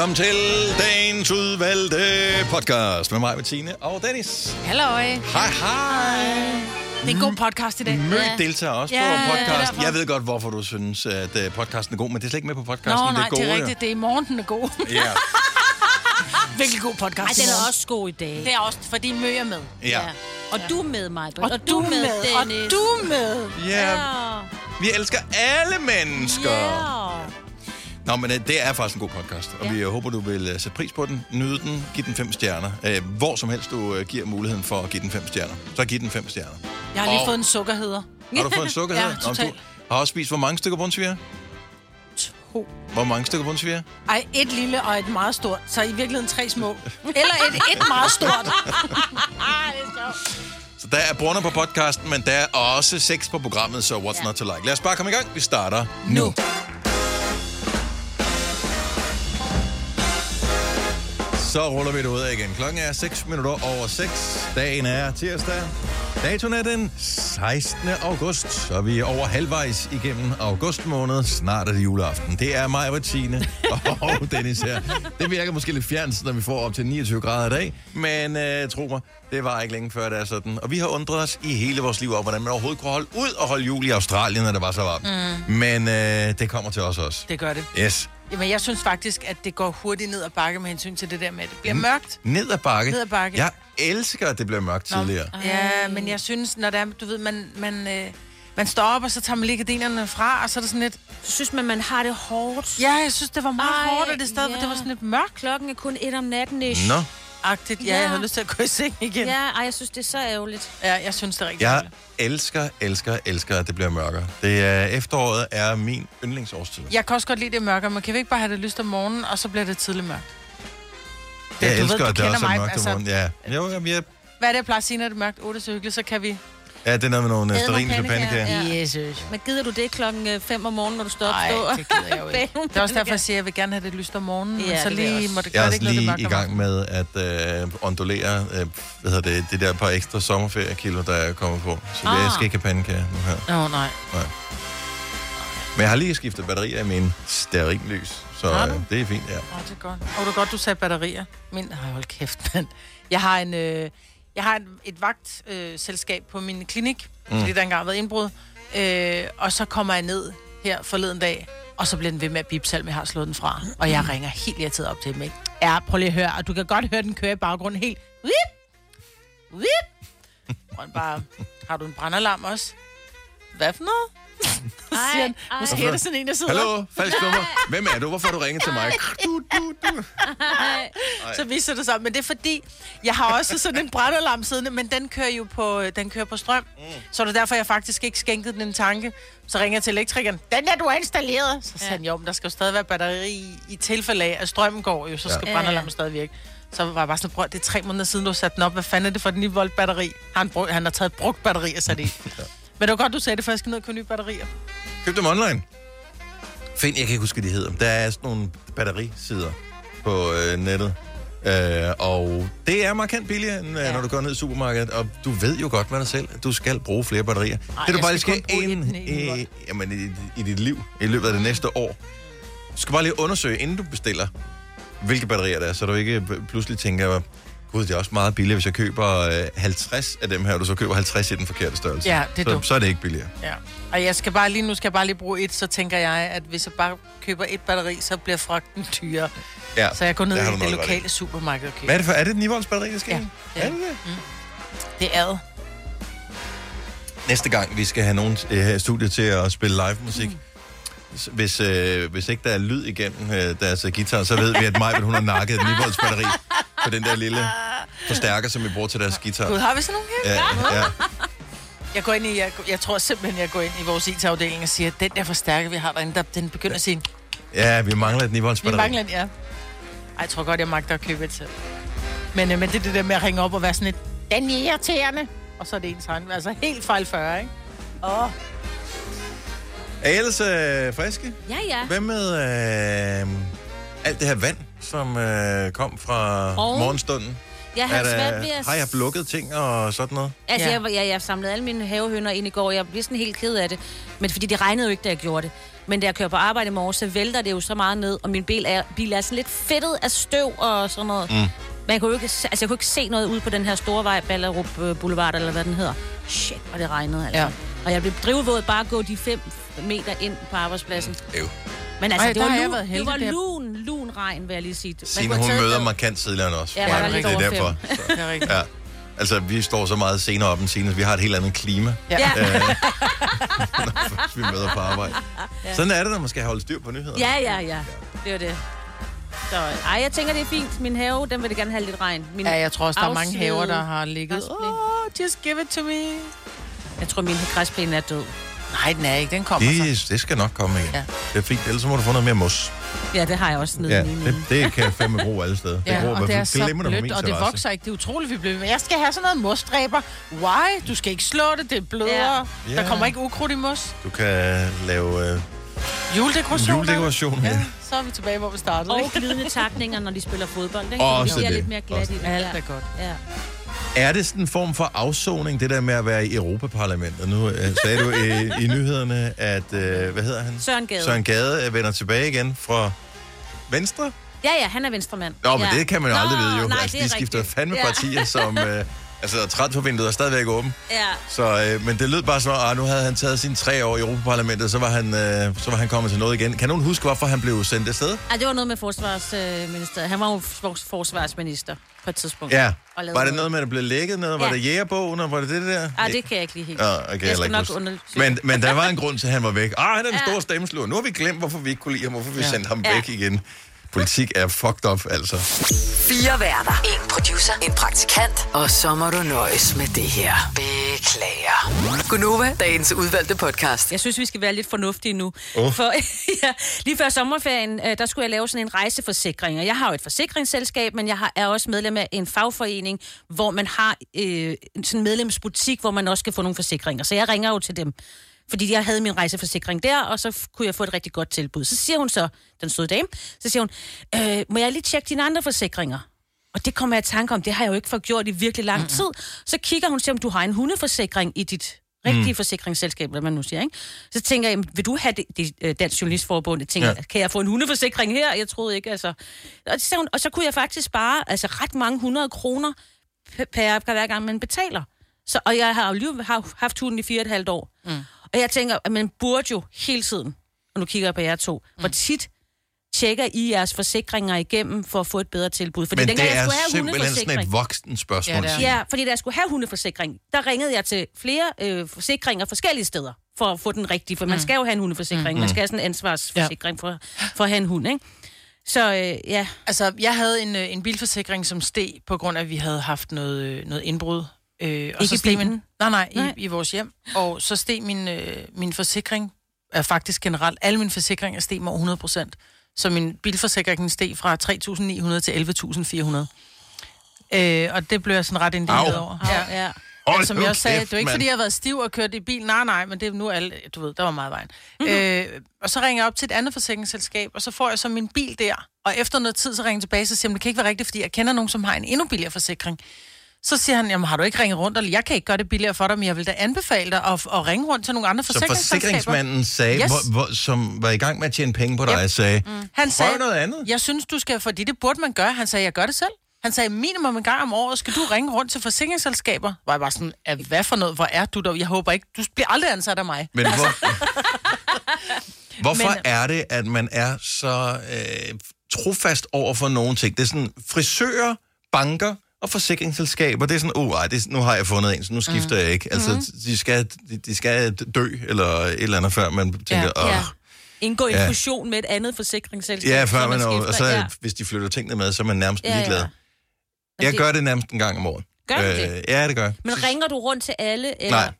Velkommen til dagens udvalgte podcast med mig, Bettine og Dennis. Halløj. Hej, hej. Det er en god podcast i dag. Mød deltager også Ja, på ja, derfor. Jeg ved godt, hvorfor du synes, at øh, podcasten er god, men det er slet ikke med på podcasten. Nå, det nej, er gode, det er jo. rigtigt. Det er i morgen, den er god. Ja, Virkelig god podcast. Ej, den er også god i dag. Det er også, fordi Mø er med. ja. Og du er med, mig. Og, og du er med, og Dennis. du er med. ja. Vi elsker alle mennesker. Ja. Nå, men øh, det er faktisk en god podcast, og Ja. vi øh, håber, du vil øh, sætte pris på den, nyde den, give den fem stjerner. Øh, Hvor som helst du giver muligheden for at give den fem stjerner, så giv den fem stjerner. Jeg har lige Og- fået en sukkerheder. Har du fået en sukker Ja, her? Nå, totalt. Du har også spist hvor mange stykker brunsviger? To. Hvor mange stykker brunsviger? Ej, et lille og et meget stort. Så i virkeligheden tre små. Eller et, et meget stort. Så der er brunner på podcasten, men der er også sex på programmet, så what's ja. not to like. Lad os bare komme i gang. Vi starter nu. Nu. Så ruller vi det ud af igen. Klokken er 6 minutter over 6. Dagen er tirsdag. Datoen er den 16. august, så vi er over halvvejs igennem august måned. Snart er det juleaften. Det er mig, Bettine og Dennis her. Det virker måske lidt fjernt, når vi får op til 29 grader i dag, men øh, tro mig, det var ikke længe før, det er sådan. Og vi har undret os i hele vores liv over, hvordan man overhovedet kunne holde ud og holde jul i Australien, når det var så varmt. Mm. Men øh, det kommer til os også. Det gør det. Yes. Jamen, jeg synes faktisk, at det går hurtigt ned ad bakke med hensyn til det der med, at det bliver mørkt. Ned ad bakke. Ned ad bakke. Jeg elsker, at det bliver mørkt tidligere. Ja, men jeg synes, når det er, du ved, man, man, øh, man står op, og så tager man lige gardinerne fra, og så er det sådan lidt... Så synes man, man har det hårdt. Ja, jeg synes, det var meget Ej, hårdt, og det sted, ja. det var sådan lidt mørkt. Klokken er kun et om natten, ish. Nå, Agtigt. Ja, Ja. jeg havde lyst til at gå i seng igen. Ja, ej, jeg synes, det er så ærgerligt. ja jeg synes, det er rigtig jeg ærgerligt. elsker, elsker, elsker, at det bliver mørkere. Det er, efteråret er min yndlingsårstid. Jeg kan også godt lide det mørke, men kan vi ikke bare have det lyst om morgenen, og så bliver det tidligt mørkt? jeg du ved, elsker, du at det kender også er mig, mørkt om altså- morgenen. Ja. Jo, jamen, jeg, Hvad er det, jeg plejer at sige, når det er mørkt? 8 så hyggeligt, så kan vi... ja, det er noget med nogle Æd nogle sterine pandekager, pandekager. Ja. Jesus. Men gider du det klokken 5 om morgenen, når du står op Nej, det gider jeg jo ikke. Det er også derfor, jeg siger, at jeg vil gerne have det lyst om morgenen, Ja, men så lige må det Jeg er gøre også ikke, når det er lige mørkt i gang med at øh, ondulere øh, hvad hedder det, det der par ekstra sommerferiekilo, der er kommet på. Så ah. jeg skal ikke have pandekager nu her. Åh, oh, nej. Men jeg har lige skiftet batterier i min stearinlys, så Har du? øh, det er fint, ja. Åh, det er godt. Og det er godt, du sagde batterier. Min, hold kæft, mand. Jeg har en, øh, jeg har et, et vagtselskab øh, selskab på min klinik, mm. fordi der engang har været indbrud. Øh, og så kommer jeg ned her forleden dag, og så bliver den ved med at bip, selvom jeg har slået den fra. Og jeg ringer helt irriteret op til dem, ikke? Ja, prøv lige at høre, og du kan godt høre, den kører i baggrunden helt. Whip! Whip! Og bare, har du en brandalarm også? Hvad for noget? Så siger han, ej. måske er det sådan en, der sidder Hallo, falsk nummer. Hvem er du? Hvorfor har du ringet til mig? Du, du, du. Ej. så viser det sig. Men det er fordi, jeg har også sådan en brandalarm siddende, men den kører jo på, den kører på strøm. Mm. Så er det derfor, jeg faktisk ikke skænkede den en tanke. Så ringer jeg til elektrikeren. Den der, du har installeret. Så sagde han, jo, men der skal jo stadig være batteri i, i tilfælde af, at strømmen går jo, så skal Ja. brandalarmen stadig virke. Så var jeg bare sådan, prøv, det er tre måneder siden, du har sat den op. Hvad fanden er det for et 9 volt batteri? Han, brug, han har taget et brugt batteri og sat i. Men det var godt, du sagde det, for jeg skal ned og købe nye batterier. Køb dem online. Find, jeg kan ikke huske, hvad de hedder. Der er sådan nogle batterisider på øh, nettet. Øh, og det er markant billigere, end ja. Ja. når du går ned i supermarkedet. Og du ved jo godt med dig selv, at du skal bruge flere batterier. det du bare skal skal en i, volt. jamen, i, i dit liv, i løbet af det næste år. Du skal bare lige undersøge, inden du bestiller, hvilke batterier der er, så du ikke pludselig tænker, gud, det er også meget billigere, hvis jeg køber øh, 50 af dem her, og du så køber 50 i den forkerte størrelse. Ja, det er så, dumt. så er det ikke billigere. Ja. Og jeg skal bare lige, nu skal jeg bare lige bruge et, så tænker jeg, at hvis jeg bare køber et batteri, så bliver fragten dyrere. Ja, Så jeg går ned det i det lokale supermarked og køber. Hvad er det for? Er det et 9 volts batteri, der skal Ja, det er det det? Det er ad. Næste gang, vi skal have nogen øh, studiet til at spille live musik, s- hvis, øh, hvis ikke der er lyd igennem øh, deres øh, guitar, så ved vi, at Maja, hun har nakket et 9 volts batteri på den der lille forstærker, som vi bruger til deres guitar. Gud, har vi sådan nogle her? Ja, ja. Jeg går ind i, jeg, jeg tror simpelthen, jeg går ind i vores IT-afdeling og siger, at den der forstærker, vi har derinde, der, den begynder at sige, ja, vi mangler et 9 volts vi mangler ja. Ej, jeg tror godt, jeg magter at købe et selv. Men, øh, men det er det der med at ringe op og være sådan lidt, den er irriterende. Og så er det ens egen, altså helt fejl 40, ikke? Åh, oh, Er I ellers øh, friske? Ja, ja. Hvad med øh, alt det her vand, som øh, kom fra Og- morgenstunden? Jeg Er der- svært ved at- Har jeg lukket ting og sådan noget? Altså, Ja. ja. jeg, jeg, jeg samlede alle mine havehønder ind i går. Jeg blev sådan helt ked af det. Men fordi det regnede jo ikke, da jeg gjorde det. Men da jeg kører på arbejde i morgen, så vælter det jo så meget ned. Og min bil er, bil er sådan lidt fedtet af støv og sådan noget. Mm. Men jeg kunne, jo ikke, se- altså, jeg kunne ikke se noget ud på den her store vej, Ballerup øh, Boulevard, eller hvad den hedder. Shit, hvor det regnede altså. Ja. Ja. Og jeg blev drivvåd bare at gå de 5 meter ind på arbejdspladsen. Øv. Men altså, Ej, det, var lun, været det heldig var der. lun, lun regn, vil jeg lige sige. Man Signe, hun møder bad. markant tidligere end os. Ja, Ja, ja, det lidt er det er derfor. Det er rigtigt. ja. Altså, vi står så meget senere op end så vi har et helt andet klima, Ja. Ja. hvis vi møder på arbejde. Sådan er det, når man skal holde styr på nyheder. Ja, ja, ja. Det var det. Så, ej, jeg tænker, det er fint. Min have, den vil det gerne have lidt regn. Min Ja, jeg tror også, der er mange haver, der har ligget. Oh, just give it to me. Jeg tror, min græsplæne er død. Nej, den er ikke. Den kommer så. Det, det skal nok komme igen. Ja. Det er fint, ellers så må du få noget mere mos. Ja, det har jeg også nede Ja, lige det, det kan jeg fandme bruge alle steder. Ja, bruger og det er så blødt, og det vokser ikke. Det er utroligt, vi bliver. Jeg skal have sådan noget mosdræber. Why? Du skal ikke slå det, det bløder. Ja. Der kommer ikke ukrudt i mos. Du kan lave øh, Juledekoration. juledekoration. Ja. Ja, så er vi tilbage, hvor vi startede. Og ikke? glidende takninger, når de spiller fodbold. Ikke? Også det bliver det. lidt mere glat i det. Alt er godt. Ja. Er det sådan en form for afsoning, det der med at være i Europaparlamentet? Nu øh, sagde du i, i nyhederne, at, øh, hvad hedder han? Søren Gade. Søren Gade øh, vender tilbage igen fra Venstre? Ja, ja, han er venstremand. Nå, men ja. det kan man jo Nå, aldrig vide jo. Nej, altså, det de skifter rigtigt. fandme ja. partier, som... Øh, altså, transfervinduet er stadigvæk åben. Ja. Så, øh, men det lød bare som, at nu havde han taget sine tre år i Europaparlamentet, så var han, øh, så var han kommet til noget igen. Kan nogen huske, hvorfor han blev sendt afsted? Ej, det var noget med forsvarsministeriet. Han var jo forsvarsminister på et tidspunkt. Ja. Var det noget med, at der blev lækket noget? Var Ja. det jægerbogen, og var det det der? Ej, det kan jeg ikke lige helt. Ja, okay, jeg skal nok undersøge. Men, men der var en grund til, at han var væk. Ah, han er den Ja. store stemmeslur. Nu har vi glemt, hvorfor vi ikke kunne lide ham, hvorfor vi Ja. sendte ham Ja. væk igen. Politik er fucked up, altså. Fire værter. En producer. En praktikant. Og så må du nøjes med det her. Beklager. Gunova, dagens udvalgte podcast. Jeg synes, vi skal være lidt fornuftige nu. Åh. For ja, lige før sommerferien, øh, der skulle jeg lave sådan en rejseforsikring. Og jeg har jo et forsikringsselskab, men jeg har, er også medlem af en fagforening, hvor man har øh, en sådan medlemsbutik, hvor man også kan få nogle forsikringer. Så jeg ringer jo til dem. Fordi jeg havde min rejseforsikring der, og så kunne jeg få et rigtig godt tilbud. Så siger hun så, den søde dame, så siger hun, øh, må jeg lige tjekke dine andre forsikringer? Og det kommer jeg i tanke om, det har jeg jo ikke fået gjort i virkelig lang tid. Så kigger hun og siger, om du har en hundeforsikring i dit rigtige mm. forsikringsselskab, hvad man nu siger, ikke? Så tænker jeg, vil du have det, det øh, Dansk Journalistforbund? Jeg tænker, Ja. kan jeg få en hundeforsikring her? Jeg troede ikke, altså. Og, så, hun, og så kunne jeg faktisk spare altså, ret mange hundrede kroner per, per, hver gang, man betaler. Så, og jeg har jo har haft hunden i fire og et halvt år. Mm. Og jeg tænker, at man burde jo hele tiden, og nu kigger jeg på jer to, mm. hvor tit tjekker I jeres forsikringer igennem for at få et bedre tilbud? Fordi Men dengang det jeg er skulle have simpelthen sådan hundeforsikring- et voksen spørgsmål. Ja. Ja, fordi da jeg skulle have hundeforsikring, der ringede jeg til flere øh, forsikringer forskellige steder for at få den rigtige, for man skal jo have en hundeforsikring. Man skal have sådan en ansvarsforsikring for, for at have en hund, ikke? Så øh, ja, Altså, jeg havde en, øh, en bilforsikring, som steg på grund af, at vi havde haft noget, øh, noget indbrud. Øh, og Ikke så i steg min, nej, nej, Nej. I, i vores hjem. Og så steg min, øh, min forsikring, er faktisk generelt, alle mine forsikringer steg med over 100 procent. Så min bilforsikring steg fra 3.900 til 11.400. Øh, og det blev jeg sådan ret indigneret Au. over. ja. ja. Hold som jeg også sagde, kæft, det er ikke, fordi jeg har været stiv og kørt i bil. Nej, nej, men det er nu alle, du ved, der var meget vejen. Mm-hmm. Øh, og så ringer jeg op til et andet forsikringsselskab, og så får jeg så min bil der. Og efter noget tid, så ringer jeg tilbage, så siger jeg, det kan ikke være rigtigt, fordi jeg kender nogen, som har en endnu billigere forsikring. Så siger han, jamen har du ikke ringet rundt, eller jeg kan ikke gøre det billigere for dig, men jeg vil da anbefale dig at, at ringe rundt til nogle andre Så forsikringsselskaber. forsikringsmanden sagde, Yes. hvor, hvor, som var i gang med at tjene penge på dig, Yep. sagde, Han prøv sagde, noget andet. jeg synes, du skal, fordi det burde man gøre. Han sagde, jeg gør det selv. Han sagde, minimum en gang om året skal du ringe rundt til forsikringsselskaber. Var jeg bare sådan, "Ah, hvad for noget, hvor er du der? Jeg håber ikke, du bliver aldrig ansat af mig. Men hvor, hvorfor Men- er det, at man er så øh, trofast over for nogle ting? Det er sådan frisører, banker og forsikringsselskaber. Det er sådan, oh, ej, det er, nu har jeg fundet en, så nu skifter jeg ikke. Altså, Mhm. de, skal, de, de skal dø, eller et eller andet, før man tænker, Ja, åh, ja. Indgå i en Ja. fusion med et andet forsikringsselskab. Ja, før man, skifter. og så ja. hvis de flytter tingene med, så er man nærmest Ja, ja. ligeglad. Men Jeg det- gør det nærmest en gang om året. Gør du det? Ja, det gør jeg. Men ringer du rundt til alle? Eller? Nej.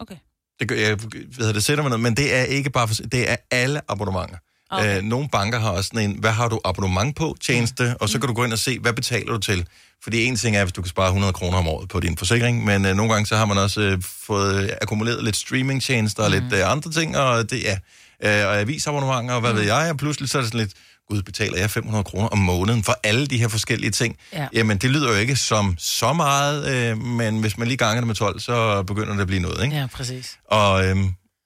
Okay. Det, gør, jeg hedder det sætter mig ned, men det er ikke bare for, det er alle abonnementer. Okay. Øh, nogle banker har også sådan en, hvad har du abonnement på tjeneste, og så kan du gå ind og se, hvad betaler du til. Fordi en ting er, hvis du kan spare 100 kroner om året på din forsikring, men øh, nogle gange så har man også øh, fået øh, akkumuleret lidt streamingtjenester og lidt øh, andre ting, og det er øh, og avisabonnementer, og hvad mm. ved jeg, og pludselig så er det sådan lidt, gud, betaler jeg 500 kroner om måneden for alle de her forskellige ting? Ja. Jamen, det lyder jo ikke som så meget, øh, men hvis man lige ganger det med 12, så begynder det at blive noget, ikke? Ja, præcis. Og øh,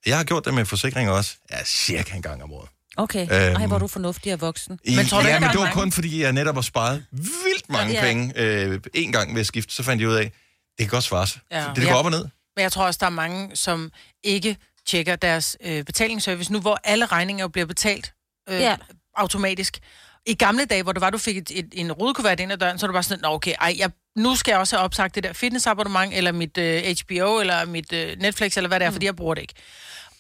jeg har gjort det med forsikringer også, ja, cirka en gang om året. Okay. Øhm. Ej, hvor er du fornuftig og voksen. Men tror du ja, ikke, men det var mange- kun fordi, jeg netop har sparet vildt mange Ja. penge. Øh, en gang ved at skifte, så fandt jeg ud af, det kan godt svare sig. Ja. Det, det går Ja. op og ned. Men jeg tror også, der er mange, som ikke tjekker deres øh, betalingsservice nu, hvor alle regninger bliver betalt øh, Ja. ja. automatisk. I gamle dage, hvor det var, du fik et, et, en rudekuvert ind ad døren, så var det bare sådan, Nå, okay, ej, jeg, nu skal jeg også have opsagt det der fitnessabonnement, eller mit øh, HBO, eller mit øh, Netflix, eller hvad det er, mm. fordi jeg bruger det ikke.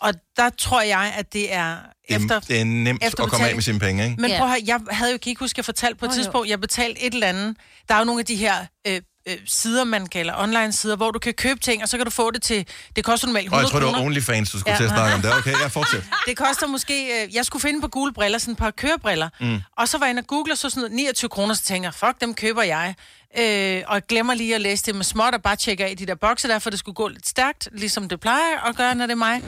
Og der tror jeg, at det er Det er, efter... det er nemt efter at komme af med sine penge, ikke? Men prøv at høre, jeg havde jo ikke huske, at jeg fortalte på et jo. tidspunkt, jeg betalte et eller andet. Der er jo nogle af de her øh, øh, sider, man kalder online-sider, hvor du kan købe ting, og så kan du få det til... Det koster normalt Og jeg 100 tror, det var kroner. OnlyFans, du skulle Ja. til at snakke om det. Okay, jeg fortsætter. Det koster måske... Øh, jeg skulle finde på gule briller, sådan et par kørebriller. Mm. Og så var jeg inde og google, og så sådan noget 29 kroner, så tænker jeg, fuck, dem køber jeg. Øh, og jeg glemmer lige at læse det med småt, og bare tjekke af i de der bokse der, for det skulle gå lidt stærkt, ligesom det plejer at gøre, når det er mig.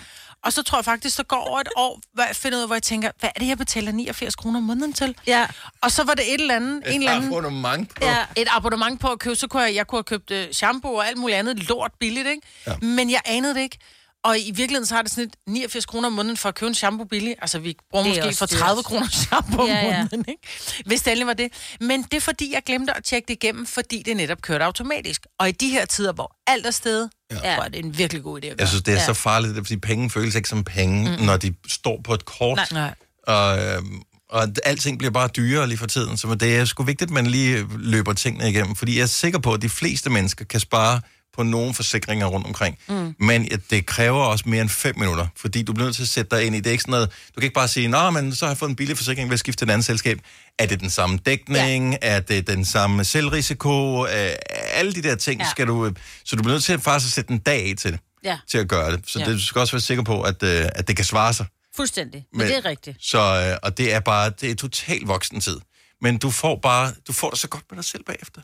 Og så tror jeg faktisk, der går over et år, hvor jeg finder ud af, hvor jeg tænker, hvad er det, jeg betaler 89 kroner om måneden til? Ja. Og så var det et eller andet, en eller anden abonnement på. ja. et abonnement på at købe, så kunne jeg, jeg kunne have købt uh, shampoo og alt muligt andet lort billigt, ikke? Ja. Men jeg anede det ikke. Og i virkeligheden så har det sådan et 89 kroner om måneden for at købe en shampoo billigt. Altså, vi bruger er måske også for dyrt. 30 kroner shampoo om Ja, ja. måneden, ikke? Hvis det endelig var det. Men det er fordi, jeg glemte at tjekke det igennem, fordi det netop kørte automatisk. Og i de her tider, hvor alt er sted, ja. så er det en virkelig god idé at gøre. Jeg synes, det er Ja. så farligt, fordi penge føles ikke som penge, mm. når de står på et kort. Nej. Og, øhm, og alting bliver bare dyrere lige for tiden. Så det er sgu vigtigt, at man lige løber tingene igennem. Fordi jeg er sikker på, at de fleste mennesker kan spare på nogle forsikringer rundt omkring. Mm. Men ja, det kræver også mere end fem minutter, fordi du bliver nødt til at sætte dig ind i. Det er ikke sådan noget, du kan ikke bare sige, nå, men så har jeg fået en billig forsikring ved at skifte til et andet selskab. Er det den samme dækning? Ja. Er det den samme selvrisiko? Øh, alle de der ting ja. Skal du... øh, Så du bliver nødt til at faktisk at sætte en dag af til det, Ja. til at gøre det. Så Ja. det, du skal også være sikker på, at, øh, at det kan svare sig. Fuldstændig. Men, Men det er rigtigt. Så, øh, og det er bare, det er totalt voksen tid. Men du får bare, du får det så godt med dig selv bagefter.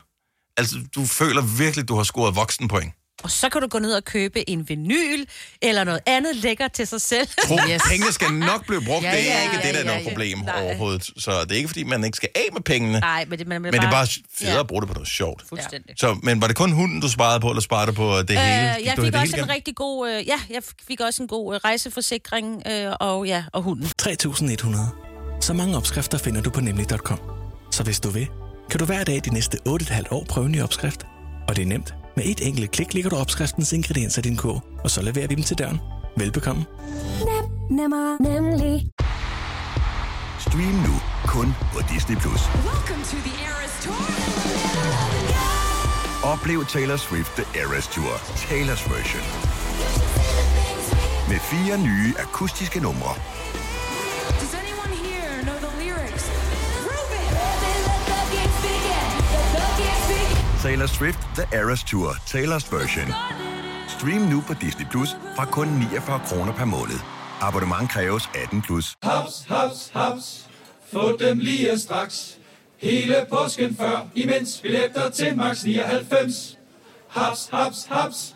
Altså, du føler virkelig, du har scoret voksen point. Og så kan du gå ned og købe en vinyl, eller noget andet lækkert til sig selv. Yes. Pengene skal nok blive brugt, Ja, ja, det er ja, ikke ja, det, der er ja, noget ja. problem Nej. overhovedet. Så det er ikke, fordi man ikke skal af med pengene, Nej, men det, man, men det er bare federe at bruge det på noget sjovt. Fuldstændig. Så, men var det kun hunden, du sparede på, eller sparede du på det hele? Øh, jeg du fik det hele også en rigtig god, øh, ja, jeg fik også en god øh, rejseforsikring, øh, og ja, og hunden. 3100. Så mange opskrifter finder du på nemlig.com. Så hvis du vil, kan du hver dag de næste 8,5 år prøve en ny opskrift. Og det er nemt. Med et enkelt klik ligger du opskriftens ingredienser i din kog, og så leverer vi dem til døren. Velbekomme. Nemmer, nemlig. Stream nu kun på Disney+. Plus. Oplev Taylor Swift The Eras Tour, Taylor's version. Med fire nye akustiske numre. Taylor Swift The Eras Tour, Taylor's version. Stream nu på Disney Plus fra kun 49 kroner per måned. Abonnement kræves 18 plus. Haps, haps, haps. Få dem lige straks. Hele påsken før, imens billetter til max 99. Haps, haps, haps.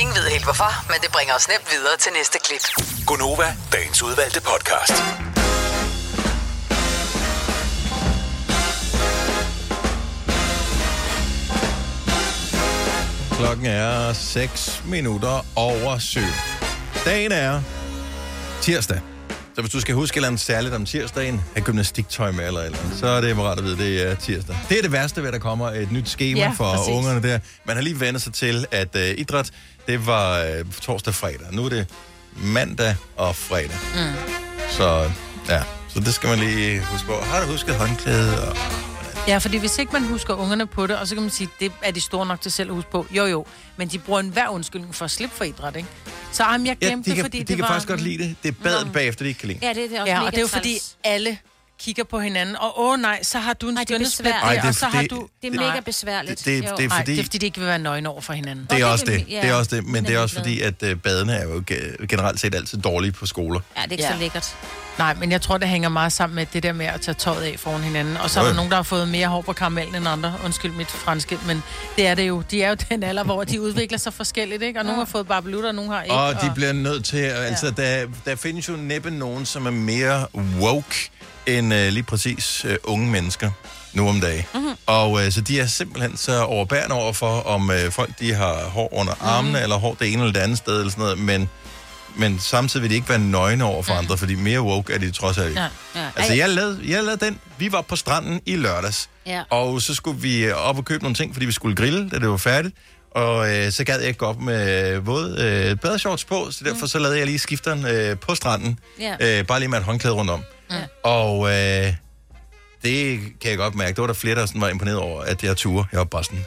Ingen ved helt hvorfor, men det bringer os nemt videre til næste klip. Gonova, dagens udvalgte podcast. Klokken er 6 minutter over 7. Dagen er tirsdag. Så hvis du skal huske et eller andet særligt om tirsdagen, have gymnastiktøj med eller eller andet, så er det rart at vide, det er tirsdag. Det er det værste ved, at der kommer et nyt schema Ja, for præcis. ungerne der. Man har lige vendt sig til, at uh, idræt, det var uh, torsdag og fredag. Nu er det mandag og fredag. Mm. Så ja, så det skal man lige huske på. Har du husket håndklæde? Og... Ja, fordi hvis ikke man husker ungerne på det, og så kan man sige, det er de store nok til selv at huske på. Jo, jo. Men de bruger enhver undskyldning for at slippe for idræt, ikke? Så jamen, jeg Ja, glemte de det, kan, fordi de det kan var... faktisk godt lide det. Det er badet Nå. bagefter, de ikke kan lide. Ja, det, det er også Ja, og det er jo fordi alle kigger på hinanden, og åh nej, så har du en det. Ej, der, det- og så har det- du... Det er mega besværligt. Det- det- Jo. det er Nej, fordi- det er fordi, de ikke vil være nøgne over for hinanden. Det er det også det. ja. Det er også det. Men det er også fordi, at øh, badene er jo ge- generelt set altid dårlige på skoler. Ja, det er ikke Ja. så lækkert. Nej, men jeg tror, det hænger meget sammen med det der med at tage tøjet af foran hinanden. Og så er der nogen, der har fået mere hår på karamellen end andre. Undskyld mit franske, men det er det jo. De er jo den alder, hvor de udvikler sig forskelligt, ikke? Og nogle har fået barbelutter, og nogle har ikke. Og de bliver nødt til, altså der, der findes jo næppe nogen, som er mere woke end uh, lige præcis uh, unge mennesker nu om dagen. Mhm. Mm-hmm. Og uh, så de er simpelthen så overbærende over for, om uh, folk de har hår under Mhm. armene, mm-hmm. eller hår det ene eller det andet sted, eller sådan noget, men, men samtidig vil de ikke være nøgne over for andre, fordi mere woke er de trods alt ikke. Ja. Ja. Altså, jeg lavede, jeg lavede den. Vi var på stranden i lørdags. Ja. Og så skulle vi øh, op og købe nogle ting, fordi vi skulle grille, da det var færdigt. Og øh, så gad jeg ikke gå op med øh, våde øh, badeshorts på, så derfor så lavede jeg lige skifteren øh, på stranden. Ja. Øh, bare lige med et håndklæde rundt om. Ja. Og øh, det kan jeg godt mærke. Det var der flere, der sådan var imponeret over, at jeg turde. Jeg var bare sådan...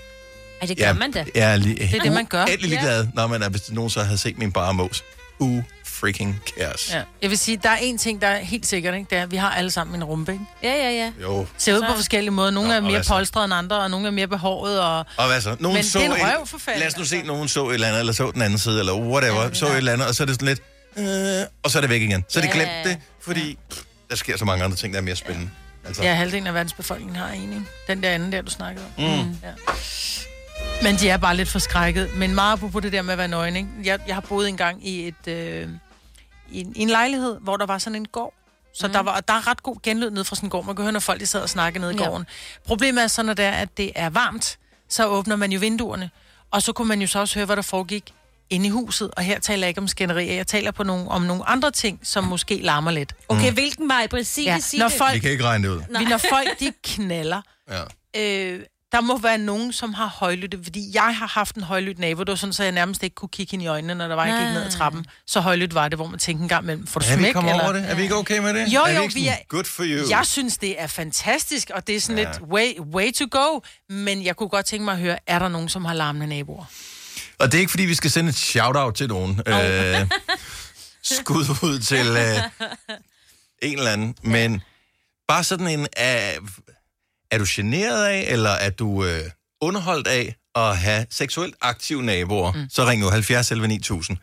Ej, det gør Ja, man da. Jeg er, lige, Det er det, man gør. Endelig Ja. glad, når man er, hvis nogen så havde set min bare mås. Uh, freaking cares. Ja. Jeg vil sige, der er en ting, der er helt sikkert, ikke? Det er, at vi har alle sammen en rumpe, ikke? Ja, ja, ja. Jo. Ser ud på forskellige måder. Nogle Nå, er mere polstrede end andre, og nogle er mere behåret, og... Og hvad så? Nogen Men så det er en røv, for fanden, Lad os nu se, altså. nogen så et eller andet, eller så den anden side, eller whatever, ja, så et eller andet, og så er det sådan lidt, øh, og så er det væk igen. Så er det Ja. glemt det, fordi pff, der sker så mange andre ting, der er mere spændende. Altså, Ja, halvdelen af verdens befolkning har en, ikke? Den der anden der, du snakkede om. Mm. Ja. Men de er bare lidt forskrækket. Men meget på det der med at være nøgen, ikke? Jeg, jeg har boet engang i, et, øh, i, en, i en lejlighed, hvor der var sådan en gård. Så mm. der, var, der er ret god genlyd nede fra sådan en gård. Man kan høre, når folk de sad og snakkede nede i Ja. gården. Problemet er så, når det er, at det er varmt, så åbner man jo vinduerne. Og så kunne man jo så også høre, hvad der foregik inde i huset. Og her taler jeg ikke om skænderier. Jeg taler på nogle, om nogle andre ting, som måske larmer lidt. Okay, hvilken vej? Præcis, Ja. ja. sig Når folk, vi kan ikke regne det ud. vi, når folk de knaller, Ja. øh, der må være nogen, som har højlytte, fordi jeg har haft en højlydt nabo, det var sådan, så jeg nærmest ikke kunne kigge hende i øjnene, når der var, jeg gik ned ad trappen. Så højlydt var det, hvor man tænkte en gang imellem, får du Er vi smæk? kommet eller? over det? Er vi ikke okay med det? Jo, er jo, ikke vi sådan, er- Good for you. Jeg synes, det er fantastisk, og det er sådan ja. lidt way, way to go, men jeg kunne godt tænke mig at høre, er der nogen, som har larmende naboer? Og det er ikke, fordi vi skal sende et shout-out til nogen. Øh, skud ud til øh, en eller anden. Men bare sådan en... Er, er du generet af, eller er du øh, underholdt af at have seksuelt aktive naboer? Mm. Så ring nu 70 11 9000.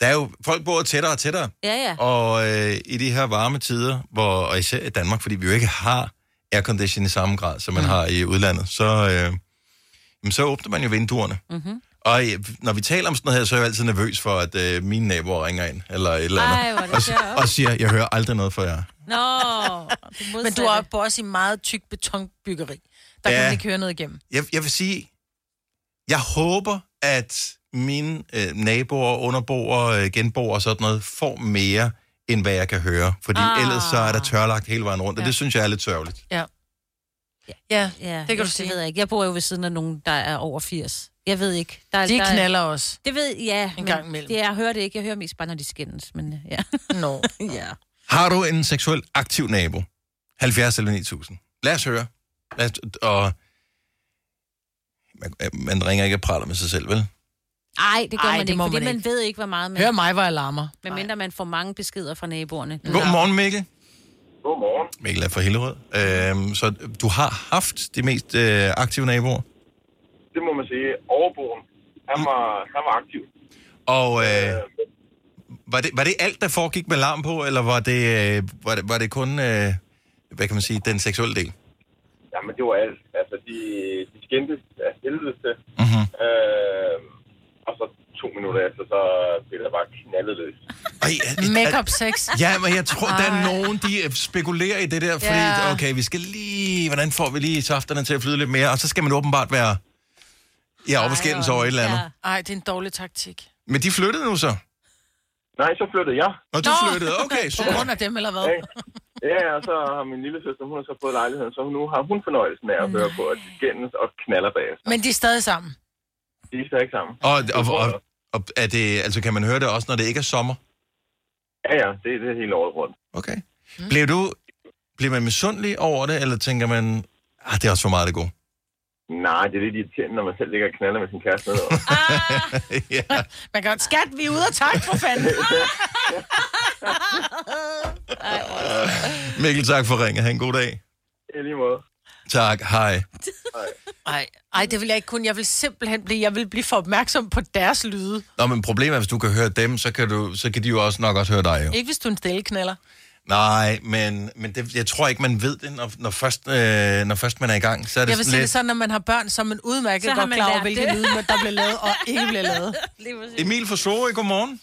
Der er jo... Folk bor tættere og tættere. Ja, ja. Og øh, i de her varme tider, hvor, og især i Danmark, fordi vi jo ikke har aircondition i samme grad, som man mm. har i udlandet, så, øh, så åbner man jo vinduerne. Mm-hmm. Og øh, når vi taler om sådan noget her, så er jeg altid nervøs for, at øh, mine naboer ringer ind, eller et eller andet, Ej, hvor er det og, og siger, jeg hører aldrig noget fra jer. Nå, det Men du er på også i meget tyk betonbyggeri. Der Ja. kan man ikke høre noget igennem. Jeg, jeg vil sige, jeg håber, at mine øh, naboer, underboere, øh, genboere og sådan noget, får mere, end hvad jeg kan høre. Fordi ah. Ellers så er der tørlagt hele vejen rundt, og Ja. det synes jeg er lidt sørgeligt. Ja. Ja, Ja, det kan jeg, du sige. Det ved jeg ikke. Jeg bor jo ved siden af nogen, der er over 80. Jeg ved ikke. Der, de der, knaller også. Det ved ja. En gang imellem. Det, jeg hører det ikke. Jeg hører mest bare, når de skændes. Men øh, ja. Nå. ja. Har du en seksuelt aktiv nabo? 70 eller 9000. Lad os høre. Lad os, og man, man ringer ikke og praler med sig selv, vel? Ej, det gør Ej, man det ikke, fordi man man, ikke. ved ikke, hvor meget man... Hør mig, hvor jeg larmer. Medmindre man får mange beskeder fra naboerne. Godmorgen, Mikkel. Godmorgen. Mikkel er fra Hillerød. Øhm, så du har haft de mest øh, aktive naboer. Det må man sige. Overboen, han var, han var aktiv. Og øh, var, det, var det alt, der foregik med larm på, eller var det, øh, var det, var det kun, øh, hvad kan man sige, den seksuelle del? Jamen, det var alt. Altså, de, de skændtes af helvede til. Mm-hmm. Øh, og så to minutter efter, så blev der bare knaldet løs. Makeup sex. Ja, men jeg tror, der er nogen, de øh, spekulerer i det der, fordi, Ja. okay, vi skal lige, hvordan får vi lige safterne til at flyde lidt mere, og så skal man åbenbart være, ja, op og skændes over et eller andet. Ja. Ej, det er en dårlig taktik. Men de flyttede nu så? Nej, så flyttede jeg. Og du Nå. flyttede, okay, På super. grund af dem, eller hvad? Ja, ja, og så har min lille søster, hun har så fået lejligheden, så nu har hun fornøjelsen af at høre på, at de skændes og knaller bagefter. Men de er stadig sammen. De er stadig sammen. Og, og, og, og er det, altså kan man høre det også, når det ikke er sommer? Ja, ja, det, det er helt året rundt. Okay. Mm. Blev du, blev man misundelig over det, eller tænker man, ah, det er også for meget det gode? Nej, det er lidt irriterende, når man selv ligger og knaller med sin kæreste nedover. ja. Man kan godt, skat, vi er ude og tak for fanden. Mikkel, tak for ringet. Ha' en god dag. I lige måde. Tak, hej. Ej, ej, det vil jeg ikke kun. Jeg vil simpelthen blive, jeg vil blive for opmærksom på deres lyde. Nå, men problemet er, hvis du kan høre dem, så kan, du, så kan de jo også nok også høre dig. Jo. Ikke hvis du er en stilleknaller. Nej, men, men det, jeg tror ikke, man ved det, når, når, først, øh, når først man er i gang. Så er det Jeg vil sige sådan det sådan, når man har børn, så er man udmærket Så har godt man klar over, hvilke det. lyde, der bliver lavet og ikke bliver lavet. lidt... Emil fra Sorø, godmorgen.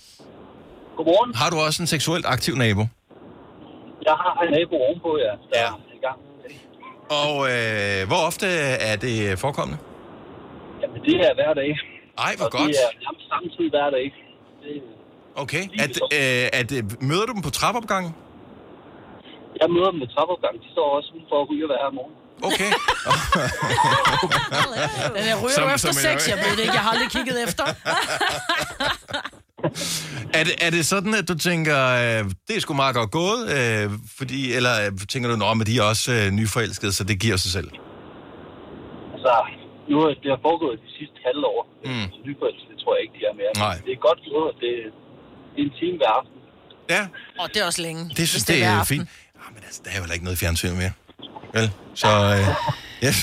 Godmorgen. Har du også en seksuelt aktiv nabo? Jeg har en nabo ovenpå, ja. Der Ja. er i gang. Og øh, hvor ofte er det forekommende? Jamen, det er hver dag. Ej, hvor og godt. det er nærmest samtidig hver dag. Det, Okay. At, øh, at, øh, møder du dem på trappeopgangen? Jeg møder dem med trappeopgang. De står også udenfor og ryger hver morgen. Okay. Den er ryger Som- efter som sex, jeg ved det ikke. Jeg har aldrig kigget efter. er, det, er det sådan, at du tænker, øh, det er sgu meget godt gået? Øh, fordi, eller øh, tænker du, at de er også øh, nyforelskede, så det giver sig selv? Altså, nu er det har foregået de sidste halve år. Mm. Så nyforelskede, det tror jeg ikke, de er mere. Nej. Det er godt gået, det, det er en time hver aften. Ja, Og det er også længe. det synes det hver er aften. fint. Altså, der er jo heller ikke noget fjernsyn mere. Vel? Så øh, jeg,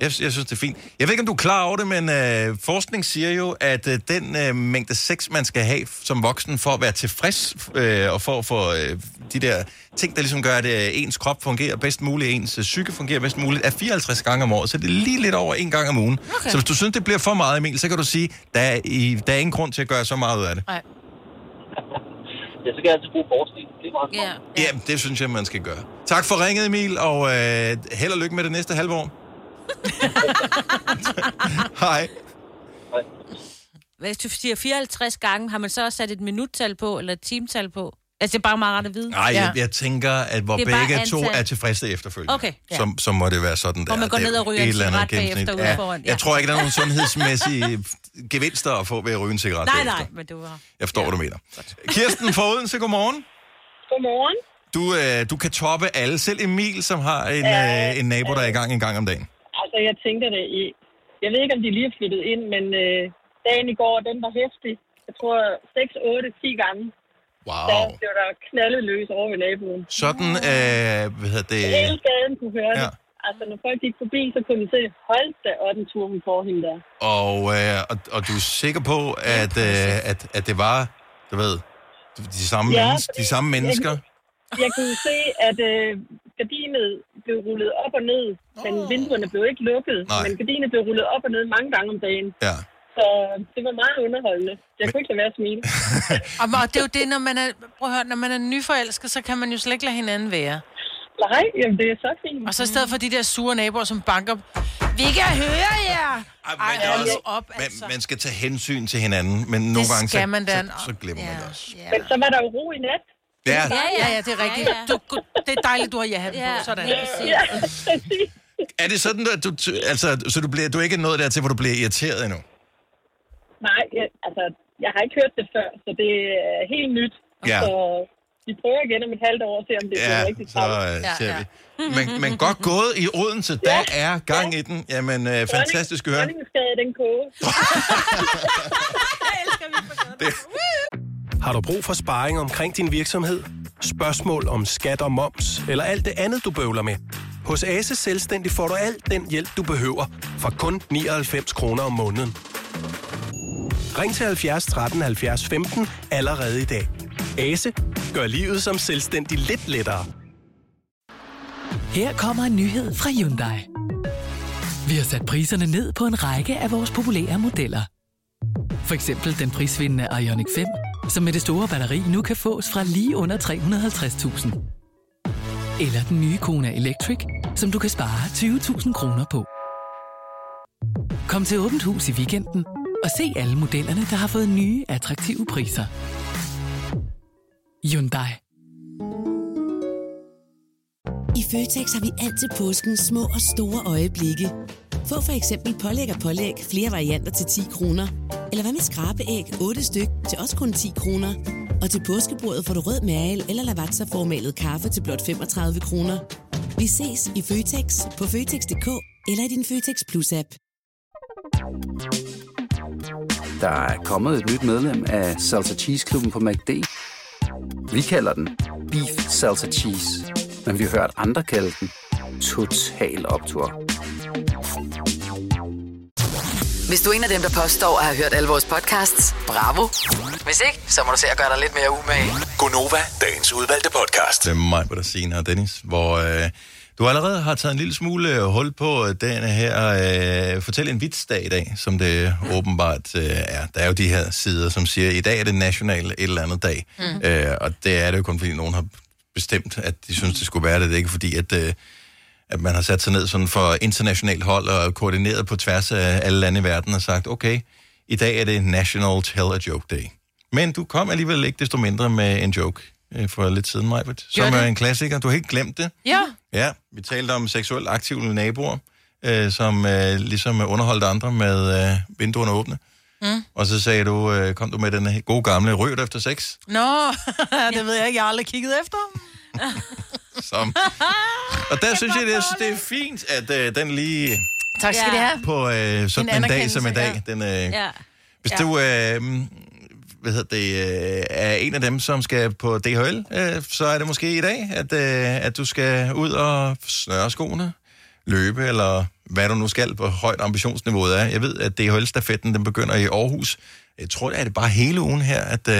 jeg, jeg synes, det er fint. Jeg ved ikke, om du er klar over det, men øh, forskning siger jo, at øh, den øh, mængde sex, man skal have som voksen for at være tilfreds, øh, og for at få øh, de der ting, der ligesom gør, at øh, ens krop fungerer bedst muligt, ens øh, psyke fungerer bedst muligt, er 54 gange om året. Så det er lige lidt over en gang om ugen. Okay. Så hvis du synes, det bliver for meget, Emil, så kan du sige, der er, i, der er ingen grund til at gøre så meget ud af det. Nej. Ja, så kan jeg altid bruge forskning. Det er meget Ja. Ja, det synes jeg, man skal gøre. Tak for ringet, Emil, og øh, held og lykke med det næste halve år. Hej. Hvis du siger 54 gange, har man så også sat et minuttal på, eller et timetal på? Altså, det er bare meget rart at vide. Nej, jeg, jeg tænker, at hvor Det er bare begge to antal. er tilfredse efterfølgende, Okay, ja. så, så må det være sådan der. Hvor man går Det er ned og ryger et en eller andet cigaret bagefter gennemsnit. ude ja, foran, ja. Jeg tror ikke, der er nogen sundhedsmæssige gevinster at få ved at ryge en cigaret Nej, bagefter. nej, men det var... Jeg forstår, hvad du mener. Kirsten fra Odense, godmorgen. Godmorgen. Du, øh, du kan toppe alle, selv Emil, som har en, øh, en nabo, der er i gang en gang om dagen. Altså, jeg tænker det i... Jeg ved ikke, om de lige er flyttet ind, men øh, dagen i går, den var hæftig. Jeg tror 6, 8, 10 gange. Wow. Der blev der knaldet løs over ved naboen. Sådan, øh, hvad hedder det? Hele gaden kunne høre Ja. det. Altså, når folk gik forbi, så kunne de se, hold da, og den tur, hun får hende der. Og, øh, og, og du er sikker på, at, øh, at, at det var, du ved, de samme, Ja, mennesker, de samme mennesker? Jeg kunne se, at øh, gardinet blev rullet op og ned, men vinduerne blev ikke lukket. Nej. Men gardinet blev rullet op og ned mange gange om dagen. Ja. Så det var meget underholdende. Jeg kunne ikke lade være at smile. Og og det er jo det, når man er, prøv at høre, når man er nyforelsket, så kan man jo slet ikke lade hinanden være. Nej, jamen det er så fint. Og så i stedet for de der sure naboer, som banker, vi kan høre jer! Ej, men er hold også- op, Man, altså. man skal tage hensyn til hinanden, men nogle gange så, man da. så, så glemmer man det også. Men så var der jo ro i nat. Ja, Ja, ja, ja, det er rigtigt. Ja, ja. Du, det er dejligt, du har ja Ja, på. Sådan. Ja, præcis. er det sådan, at du, altså, så du, bliver, du er ikke nået dertil, hvor du bliver irriteret endnu? Nej, jeg, altså, jeg har ikke hørt det før, så det er helt nyt. Ja. Så vi prøver igen om et halvt år og se, om det bliver Ja, rigtig så travlt. øh, Ja, ser ja. vi. Men, men godt gået i Odense, der er gang i den. Jamen, øh, fantastisk at høre. Dronningsgade, den koge. Har du brug for sparring omkring din virksomhed? Spørgsmål om skat og moms, eller alt det andet, du bøvler med? Hos Ase Selvstændig får du alt den hjælp, du behøver, for kun 99 kroner om måneden. Ring til 70 13 70 15 allerede i dag. Ase gør livet som selvstændig lidt lettere. Her kommer en nyhed fra Hyundai. Vi har sat priserne ned på en række af vores populære modeller. For eksempel den prisvindende Ioniq 5, som med det store batteri nu kan fås fra lige under 350.000. Eller den nye Kona Electric, som du kan spare 20.000 kroner på. Kom til Åbent Hus i weekenden og se alle modellerne, der har fået nye, attraktive priser. Hyundai. I Føtex har vi altid påsken små og store øjeblikke. Få for eksempel pålæg og pålæg flere varianter til 10 kroner. Eller hvad med skrabeæg 8 styk til også kun 10 kroner. Og til påskebordet får du rød mal eller lavatserformalet kaffe til blot 35 kroner. Vi ses i Føtex på Føtex.dk eller i din Føtex Plus-app. Der er kommet et nyt medlem af Salsa Cheese Klubben på MACD. Vi kalder den Beef Salsa Cheese, men vi har hørt andre kalde den Total Optor. Hvis du er en af dem, der påstår at have hørt alle vores podcasts, bravo. Hvis ikke, så må du se at gøre dig lidt mere umage. Gonova, dagens udvalgte podcast. Det er mig, der siger og Dennis, hvor øh, du allerede har taget en lille smule øh, hul på øh, den her øh, Fortæl en vitsdag i dag, som det åbenbart er. Der er jo de her sider, som siger, i dag er det national et eller andet dag. Mm. Og det er det jo kun, fordi nogen har bestemt, at de synes, det skulle være det. Det er ikke fordi, at... At man har sat sig ned sådan for internationalt hold og koordineret på tværs af alle lande i verden og sagt, okay, i dag er det National Tell a Joke Day. Men du kom alligevel ikke desto mindre med en joke øh, for lidt siden, Majbert, som er det? en klassiker. Du har ikke glemt det. Ja. Ja, vi talte om seksuelt aktive naboer, øh, som øh, ligesom underholdt andre med øh, vinduerne åbne. Mm. Og så sagde du, øh, kom du med den gode gamle rødt efter sex, Nå, det ved jeg ikke. Jeg har aldrig kigget efter. som... Og der synes jeg, det er, det er fint, at øh, den lige Tak skal Ja. ja. I have. på øh, sådan En en, dag som i dag. Den, øh, Ja. Hvis Ja. du øh, hvad hedder det, øh, er en af dem, som skal på DHL, øh, så er det måske i dag, at, øh, at du skal ud og snøre skoene, løbe, eller hvad du nu skal, hvor højt ambitionsniveauet er. Jeg ved, at DHL-stafetten den begynder i Aarhus. Jeg tror, det er det bare hele ugen her, at, øh,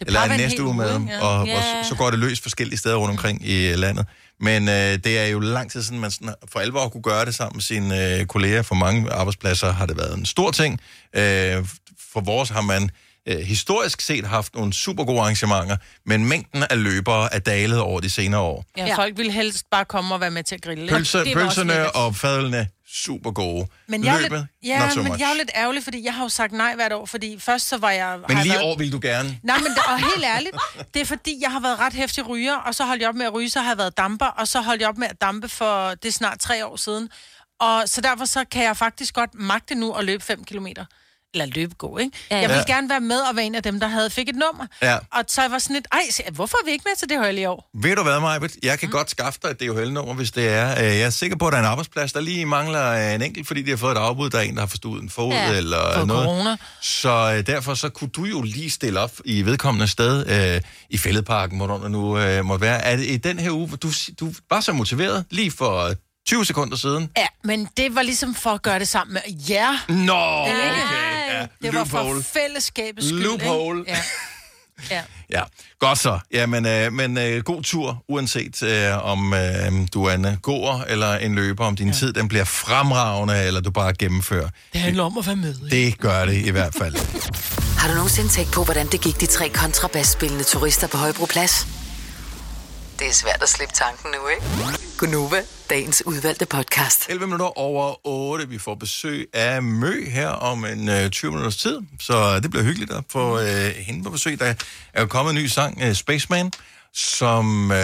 eller en næste uge med, dem, ikke? og, og Ja. så, så går det løs forskellige steder rundt omkring i landet. Men øh, det er jo lang tid siden, man sådan, for alvor kunne gøre det sammen med sine øh, kolleger. For mange arbejdspladser har det været en stor ting. Øh, for vores har man øh, historisk set haft nogle super gode arrangementer, men mængden af løbere er dalet over de senere år. Ja, ja, folk vil helst bare komme og være med til at grille. Pølse, Det pølserne og fadlene, super gode. Men jeg er, Løbet, lidt, ja, not so men much. jeg er jo lidt ærgerlig, fordi jeg har jo sagt nej hvert år, fordi først så var jeg... Men lige været- år vil du gerne. Nej, men og helt ærligt, det er fordi, jeg har været ret hæftig ryger, og så holdt jeg op med at ryge, så har jeg været damper, og så holdt jeg op med at dampe for, det er snart tre år siden. Og så derfor så kan jeg faktisk godt magte nu at løbe 5 kilometer. Eller løbe gå, ikke? Ja, ja. Jeg ville Ja. gerne være med og være en af dem, der havde fik et nummer. Ja. Og så var sådan lidt, ej, hvorfor er vi ikke med til det hold i år? Ved du hvad, Majbet? Jeg kan mm. godt skaffe dig et DHL-nummer, hvis det er. Øh, Jeg er sikker på, at der er en arbejdsplads, der lige mangler øh, en enkelt, fordi de har fået et afbud, der er en, der har forstået en fod Ja, eller for noget. corona. Så øh, derfor så kunne du jo lige stille op i vedkommende sted øh, i Fælledparken, hvor der nu øh, måtte være. Er det i den her uge, hvor du, du var så motiveret lige for øh, 20 sekunder siden? Ja, men det var ligesom for at gøre det sammen med jer. Nå, okay. Ja, Det var for fællesskabets skyld, Loophole. Ikke? Ja. ja. Ja, godt så. Ja, men, øh, men øh, god tur, uanset øh, om øh, du er en gåer eller en løber, om din ja. tid den bliver fremragende, eller du bare gennemfører. Det handler om at være med. Ikke? Det gør det i hvert fald. Har du nogensinde tænkt på, hvordan det gik de tre kontrabasspillende turister på Højbroplads? Det er svært at slippe tanken nu, ikke? Gunova, dagens udvalgte podcast. 11 minutter over 8. Vi får besøg af Mø her om en øh, 20 minutters tid, så det bliver hyggeligt at få øh, hende på besøg. Der er jo kommet en ny sang, øh, Spaceman, som... Øh,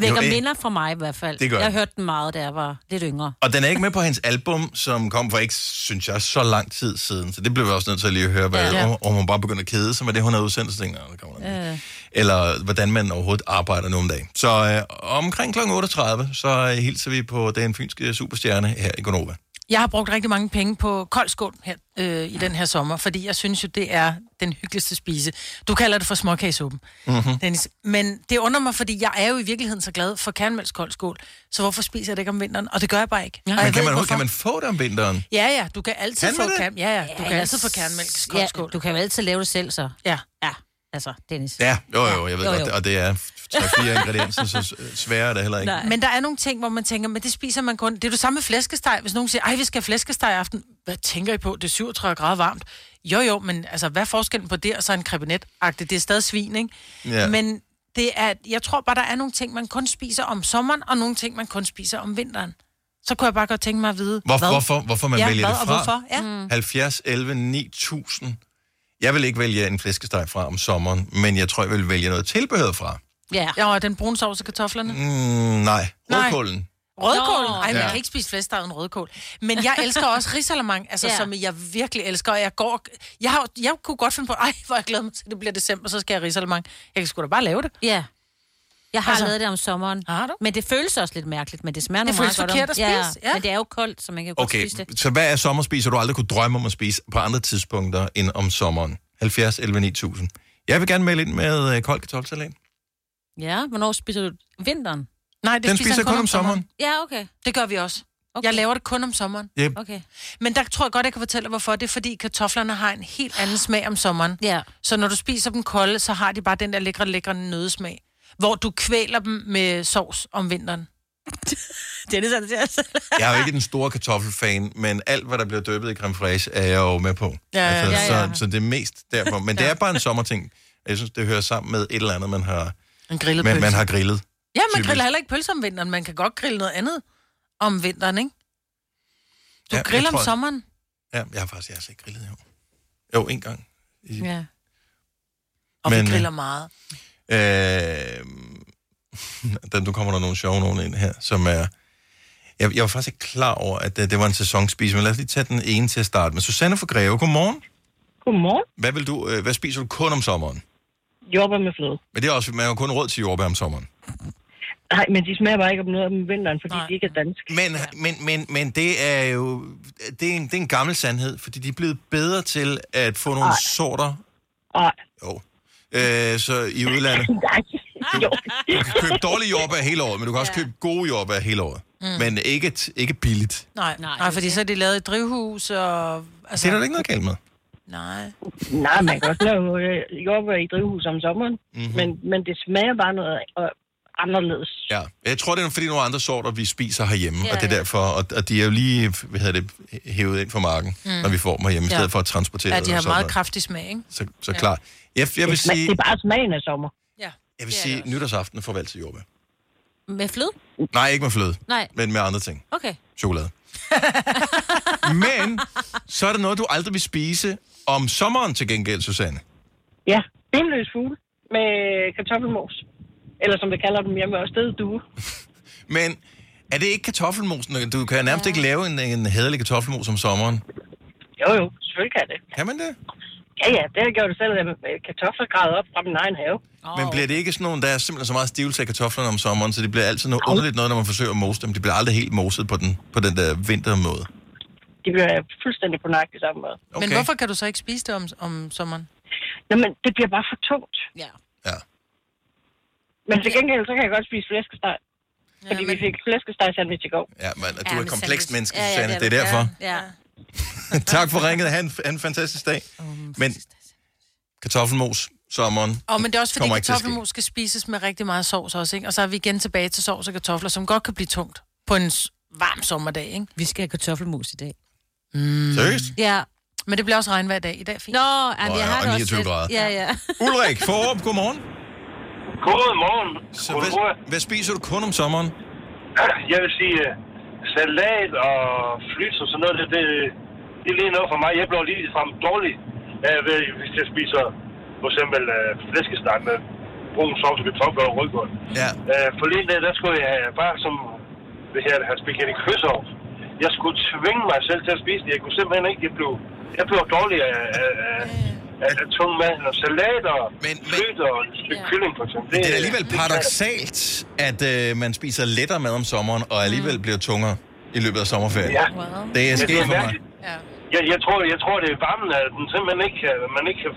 Vækker jo, minder for mig i hvert fald. Det gør jeg hørte den meget, da jeg var lidt yngre. Og den er ikke med på hendes album, som kom for ikke, synes jeg, så lang tid siden. Så det blev vi også nødt til at lige høre, hvad, Ja. om, om hun bare begynder at kede sig med det, hun havde udsendt. Så tænkte jeg, "Nå, det kommer nok." Øh. Eller hvordan man overhovedet arbejder nu om dagen. Så øh, omkring kl. 8.30, så øh, hilser vi på den fynske superstjerne her i Gonova. Jeg har brugt rigtig mange penge på koldskål her øh, i den her sommer, fordi jeg synes jo, det er den hyggeligste spise. Du kalder det for småkagesuppen, Mm-hmm. Dennis. Men det undrer mig, fordi jeg er jo i virkeligheden så glad for kernmælkskoldskål, så hvorfor spiser jeg det ikke om vinteren? Og det gør jeg bare ikke. Ja. Men kan man, kan man få det om vinteren? Ja, ja, du kan altid Kan få kan, ja, ja, du kan ellers- altid få kernmælkskoldskål. Ja, du kan jo altid lave det selv, så. Ja. Ja, altså, Dennis. Ja, jo jo, jeg ved Jo, jo, godt, og det er tre-fire ingredienser, så svære er det heller ikke. Nej. Men der er nogle ting, hvor man tænker, men det spiser man kun. Det er det samme med flæskesteg. Hvis nogen siger, ej, vi skal have flæskesteg i aften. Hvad tænker I på? Det er 37 grader varmt. Jo, jo, men altså, hvad er forskellen på det og så en krebinet -agtigt? Det er stadig svin, ikke? Ja. Men det er, jeg tror bare, der er nogle ting, man kun spiser om sommeren, og nogle ting, man kun spiser om vinteren. Så kunne jeg bare godt tænke mig at vide, Hvor, hvad? hvorfor, hvorfor man ja, vælger hvad, det og fra? hvorfor? Ja. Mm. 70, 11, 9000. Jeg vil ikke vælge en flæskesteg fra om sommeren, men jeg tror, jeg vil vælge noget tilbehør fra. Ja. ja, og den brune sovs og kartoflerne. Mm, nej, Nej. rødkålen. Rødkål? Nå. Ej, men Ja. jeg kan ikke spise flæskesteg uden rødkål. Men jeg elsker også risalamang, altså, Ja. som jeg virkelig elsker. Og jeg går... Jeg, har, jeg kunne godt finde på, ej, hvor jeg glæder mig til, at det bliver december, så skal jeg risalamang. Jeg kan sgu da bare lave det. Ja. Jeg har Altså- lavet det om sommeren. Har du? Men det føles også lidt mærkeligt, men det smager Det meget føles godt. forkert om. at spise, ja. Men det er jo koldt, så man kan godt Okay, spise det. så hvad er sommerspiser, du aldrig kunne drømme om at spise på andre tidspunkter end om sommeren? 70, 11, 9000. Jeg vil gerne melde ind med øh, kold kartoffelsalat. Ja, hvornår spiser du vinteren? Nej, det Den spiser spiser han kun om sommeren. Ja, okay. Det gør vi også. Okay. Jeg laver det kun om sommeren. Yep. Okay. Men der tror jeg godt, jeg kan fortælle dig, hvorfor. Det er, fordi kartoflerne har en helt anden smag om sommeren. Ja. Så når du spiser dem kolde, så har de bare den der lækre, lækre nødesmag. Hvor du kvæler dem med sovs om vinteren. det er det sådan, det er. Jeg er jo ikke den store kartoffelfan, men alt, hvad der bliver døbet i creme fraiche, er jeg jo med på. Ja, ja, altså, ja, ja. Så, så det er mest derfor. Men det er bare en sommerting. Jeg synes, det hører sammen med et eller andet, man har, En grillet man, pølse. man har grillet. Ja, man Typisk. griller heller ikke pølse om vinteren. Man kan godt grille noget andet om vinteren, ikke? Du Ja, griller tror- om sommeren. Ja, jeg har faktisk jeg har ikke grillet, jo. Jo, en gang. Ja. Og Men, vi øh, griller meget. Øh, der, nu kommer der nogle sjove nogen ind her, som er... Jeg, jeg var faktisk ikke klar over, at det, det var en sæsonspise, men lad os lige tage den ene til at starte med. Susanne fra Greve, godmorgen. Godmorgen. Hvad, vil du, øh, hvad spiser du kun om sommeren? Jordbær med fløde. Men det er også, man har kun råd til jordbær om sommeren. Nej, men de smager bare ikke om noget om vinteren, fordi Nej. de ikke er danske. Men, men, men, men det er jo det er, en, det er en gammel sandhed, fordi de er blevet bedre til at få nogle Nej. sorter. Nej. Jo. Øh, så i udlandet. Nej. Jo. Du kan købe dårlige jordbær hele året, men du kan også købe gode jordbær hele året. Mm. Men ikke, ikke billigt. Nej, nej, nej fordi så er det lavet i drivhus og... Altså, Det er der ikke noget galt med. Nej. Nej, man kan også lave øh, jordbær i drivhus om sommeren, Mhm. mm-hmm. men, men det smager bare noget øh, anderledes. Ja, jeg tror, det er fordi nogle andre sorter, vi spiser herhjemme, Ja, og det er derfor, og, og de er jo lige, hvad hedder det, hævet ind fra marken, mm. Når vi får dem herhjemme, i Ja. stedet for at transportere Ja, de dem har meget noget. kraftig smag, ikke? Så, så ja. klar. Jeg, jeg vil det, sige, det er bare smagen af sommer. Ja. jeg vil sige nytårsaften får vi altid jordbær. Med fløde? Nej, ikke med fløde, Nej. men med andre ting. Okay. Chokolade. men, så er der noget, du aldrig vil spise om sommeren til gengæld, Susanne. Ja, benløs fugle med kartoffelmos. Eller som vi kalder dem hjemme også, det due. Men er det ikke kartoffelmosen? Du kan nærmest ikke lave en, en hederlig kartoffelmos om sommeren. Jo, jo, selvfølgelig kan det. Kan man det? Ja, ja, det har jeg gjort det selv, at med kartofler gravet op fra min egen have. Men bliver det ikke sådan nogle, der er simpelthen så meget stivelse af kartoflerne om sommeren, så det bliver altid noget underligt noget, når man forsøger at mose dem. De bliver aldrig helt moset på den, på den der vintermåde. De bliver fuldstændig på nøjagtig samme måde. Okay. Men hvorfor kan du så ikke spise det om, om sommeren? Jamen, det bliver bare for tungt. Ja. Ja. Men til gengæld, så kan jeg godt spise flæskesteg. Fordi vi fik flæskesteg sandwich i går. Ja, men du er et komplekst menneske, Ja, ja, Susanne. det Det er er derfor. Ja. tak for ringet. Ha' en, ha' en fantastisk dag. Men kartoffelmos, sommeren, Og men det er også fordi kommer ikke til at ske. kartoffelmos skal spises med rigtig meget sovs også, ikke? Og så er vi igen tilbage til sovs og kartofler, som godt kan blive tungt på en s- varm sommerdag, ikke? Vi skal have kartoffelmos i dag. Mm. Seriøst? Ja. Men det bliver også regn hver dag. I dag er fint. Nå, Nå jamen, ja, jeg har og det 29 også lidt. grader. Ja, ja. Ulrik, Forup, godmorgen. Godmorgen. Så hvad, hvad spiser du kun om sommeren? Jeg vil sige, øh, salat og flys og sådan noget, det, det, det er lige noget for mig. Jeg bliver lige frem dårlig, ved, hvis jeg spiser for eksempel øh, flæskesteg med brun sovs kartofler og rødgrød. Ja. Øh, forleden dag, der skulle jeg bare som, det her, have spaghetti kødsovs. Jeg skulle tvinge mig selv til at spise det. Jeg kunne simpelthen ikke, jeg blev, jeg blev dårlig af, af, af, af tung mad og salat og flyt og et stykke kylling for eksempel. Det er alligevel paradoxalt, at øh, man spiser lettere mad om sommeren, og alligevel bliver tungere i løbet af sommerferien. Ja. Det er Men sket for mig. mærkeligt. Jeg, jeg, tror, jeg tror, det er varmen, at den simpelthen ikke, kan- man ikke kan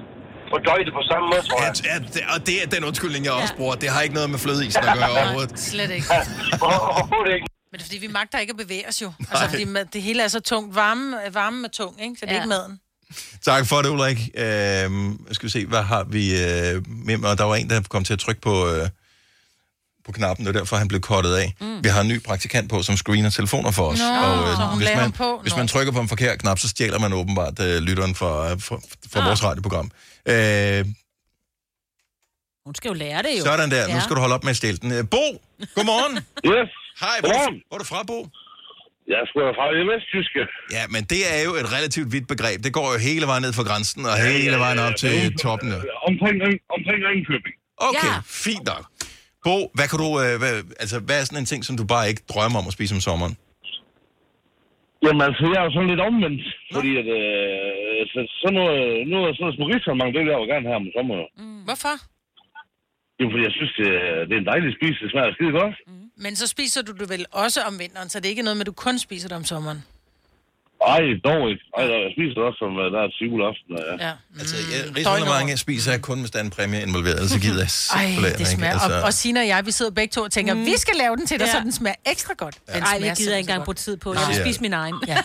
fordøje det på samme måde, tror jeg. Ja, det, og det er den undskyldning, jeg også bruger. Det har ikke noget med flødeisen at gøre overhovedet. Slet ikke. Overhovedet ikke. Men det er fordi, vi magter ikke at bevæge os jo. Altså, fordi det hele er så tungt. Varme, varme er tung, ikke? Så det er Ja. ikke maden. Tak for det, Ulrik. Øhm, skal vi se, hvad har vi øh, med? Og der var en, der kom til at trykke på, øh, på knappen, er derfor, han blev kottet af. Mm. Vi har en ny praktikant på, som screener telefoner for os. Nå, så hun hvis, man, på. hvis man trykker på en forkert knap, så stjæler man åbenbart øh, lytteren fra, fra, fra Ah. vores radioprogram. Øh, Hun skal jo lære det jo. sådan der. Nu skal du holde op med at stjæle den. Øh, Bo, godmorgen. Yes. Hej, hvor, er du- hvor er du fra, Bo? Jeg er sgu da fra det vesttyske. Ja, men det er jo et relativt vidt begreb. Det går jo hele vejen ned fra grænsen og hele vejen op til toppen. jo. Omkring, omkring Ringkøbing. Okay, ja. fint nok. Bo, hvad kan du, øh, hvad, altså, hvad er sådan en ting, som du bare ikke drømmer om at spise om sommeren? Jamen altså, jeg er jo sådan lidt omvendt, fordi at, øh, så, sådan noget, noget, sådan noget små det vil jeg jo gerne have om sommeren. Mm. Hvorfor? Jamen, fordi jeg synes, det, er- det er en dejlig spise, det smager skide godt. Men så spiser du det vel også om vinteren, så det er ikke noget med, at du kun spiser det om sommeren. Ej, dog ikke. Ej, jeg spiser det også, som øh, der er til juleaften. Ja. ja. Altså, jeg, risalemang spiser jeg kun, hvis der er en præmie involveret, så gider jeg Ej, simpelthen det smager. Altså, Og, og Sina og jeg, vi sidder begge to og tænker, mm. vi skal lave den til dig, Ja. så den smager ekstra godt. Den Ej, jeg smager gider ikke engang bruge tid på. Jeg vil Ja. spise min egen. Ja.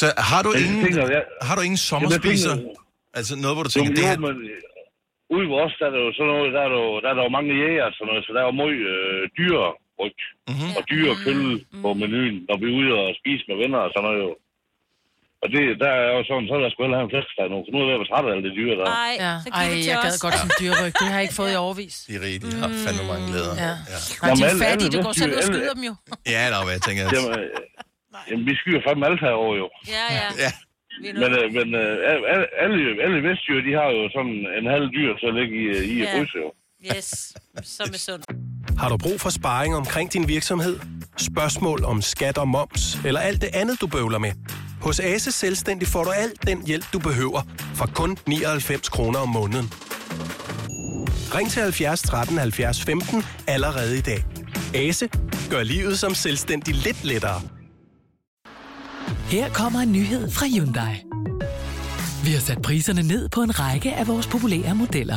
så har du ingen, tænker, jeg- har du ingen sommerspiser? jeg tænker- Altså noget, hvor du Jo, tænker, men, det jo, her... men øh, ude ved os, der er der jo sådan noget, der er der jo, der er der jo mange jæger og sådan noget, så der er jo meget øh, dyre ryg mm-hmm. og dyre kølle på menuen, når vi er ude og spise med venner og sådan noget jo. Og det, der er jo sådan, så er der sgu hellere have en flæskesteg nu, for nu er jeg ved at være træt af alt det dyre der. Ej, Ja. så Ej, jeg gad os. godt en dyreryg. Det har jeg ikke fået i overvis. De rige, de har fandme mange glæder. Ja. Ja, Nej, de er alle- fattige, alle du går selv og skyder dem jo. ja nå, hvad jeg tænker... Jamen, øh, jamen, vi skyer fandme alt herovre jo. Ja, ja. ja. Men, øh, men øh, alle, alle, alle vestjyder, de har jo sådan en halv dyr til at ligge i, øh, i Ja. ja. fryse jo. Yes, som er sundt. Har du brug for sparring omkring din virksomhed? Spørgsmål om skat og moms, eller alt det andet, du bøvler med? Hos Ase Selvstændig får du alt den hjælp, du behøver, for kun 99 kroner om måneden. Ring til 70 13 70 15 allerede i dag. Ase gør livet som selvstændig lidt lettere. Her kommer en nyhed fra Hyundai. Vi har sat priserne ned på en række af vores populære modeller.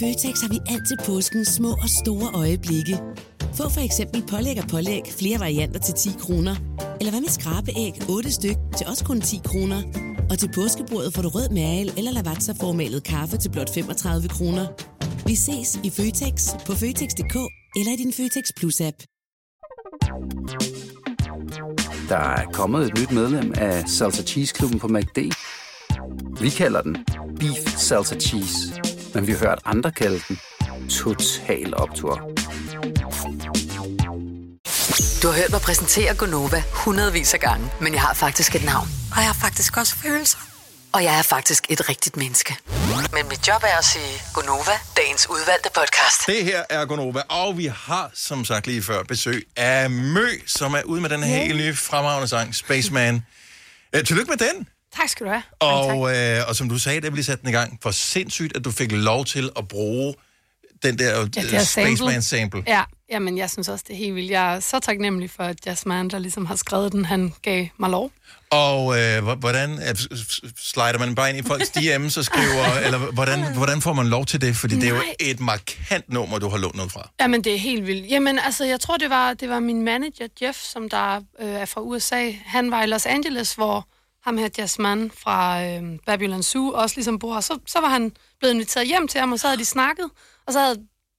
Føtex har vi altid påskens små og store øjeblikke. Få for eksempel pålæg og pålæg flere varianter til 10 kroner. Eller hvad med skrabeæg 8 styk til også kun 10 kroner. Og til påskebordet får du rød mal eller lavatserformalet kaffe til blot 35 kroner. Vi ses i Føtex på Føtex.dk eller i din Føtex Plus-app. Der er kommet et nyt medlem af Salsa Cheese Klubben på MACD. Vi kalder den Beef Salsa Cheese, men vi har hørt andre kalde den Total Optor. Du har hørt mig præsentere Gonova hundredvis af gange, men jeg har faktisk et navn. Og jeg har faktisk også følelser. Og jeg er faktisk et rigtigt menneske. Men mit job er at sige Gonova, dagens udvalgte podcast. Det her er Gonova, og vi har, som sagt lige før, besøg af Mø, som er ude med den her helt nye fremragende sang, Spaceman. Uh, tillykke med den! Tak skal du have. Og, øh, og som du sagde, da vi lige satte den i gang, for sindssygt, at du fik lov til at bruge den der Ja, ja, det er Spaceman-sample. Ja, jamen jeg synes også, det er helt vildt. Jeg er så taknemmelig for, at Jasmine, der ligesom har skrevet den, han gav mig lov. Og øh, hvor- hvordan øh, slider man bare ind i folks DM's og skriver, eller hvordan, hvordan får man lov til det? Fordi det er jo Nej. et markant nummer, du har lånt noget fra. Jamen, det er helt vildt. Jamen, altså, jeg tror, det var, det var min manager, Jeff, som der øh, er fra USA. Han var i Los Angeles, hvor ham her Jasmine fra øh, Babylon Zoo også ligesom bor. Så, så var han blevet inviteret hjem til ham, og så havde de snakket. Og så havde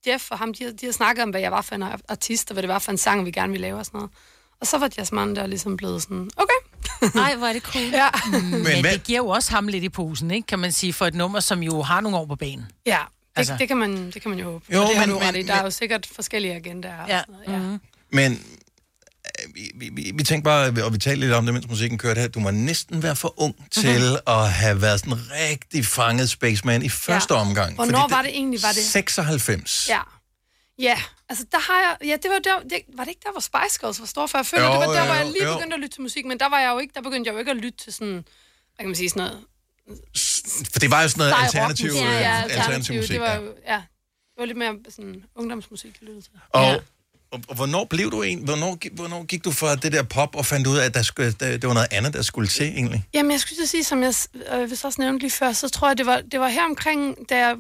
Jeff og ham, de, de havde snakket om, hvad jeg var for en artist, og hvad det var for en sang, vi gerne ville lave og sådan noget. Og så var Jasmine der ligesom blevet sådan, okay. Ej, hvor er det cool. Ja. Men, Men det giver jo også ham lidt i posen, ikke? kan man sige, for et nummer, som jo har nogle år på banen. Ja, det, Altså. det, kan, man, det kan man jo håbe. Jo, og det har men- men- Der er jo sikkert forskellige agendaer. og Ja. sådan noget, ja. Mm-hmm. Men vi, vi, vi, tænkte bare, og vi talte lidt om det, mens musikken kørte her, du må næsten være for ung Mhm. til at have været sådan rigtig fanget Spaceman i første Ja. omgang. Hvornår var det egentlig? Var det? 96. Ja. Ja, altså der har jeg... Ja, det var, der, det, var det ikke der, hvor Spice Girls var store for? Jeg føler, Jo, det var der, jo, hvor jeg lige jo. begyndte at lytte til musik, men der var jeg jo ikke, der begyndte jeg jo ikke at lytte til sådan, hvad kan man sige, sådan noget... For det var jo sådan noget alternativ, øh, ja, ja, alternativ alternativ. musik. Det var ja. jo, ja, det var lidt mere sådan ungdomsmusik, jeg lyttede til. Og, og, og hvornår blev du en? Hvornår, gik- hvornår gik du fra det der pop og fandt ud af, at der skulle, der, det var noget andet, der skulle til egentlig? Jamen, jeg skulle sige, som jeg øh, vist også nævnte lige før, så tror jeg, det var, det var her omkring, da jeg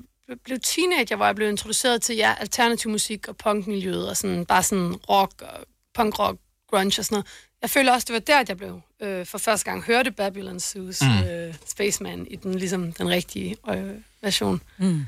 blev teenager, hvor jeg blev introduceret til ja, alternativ musik og punkmiljøet, og sådan, bare sådan rock, og punkrock, grunge og sådan noget. Jeg føler også, det var der, at jeg blev øh, for første gang hørte Babylon Zoo's Mm. mm. øh, Spaceman i den, ligesom, den rigtige øh, version. Mm.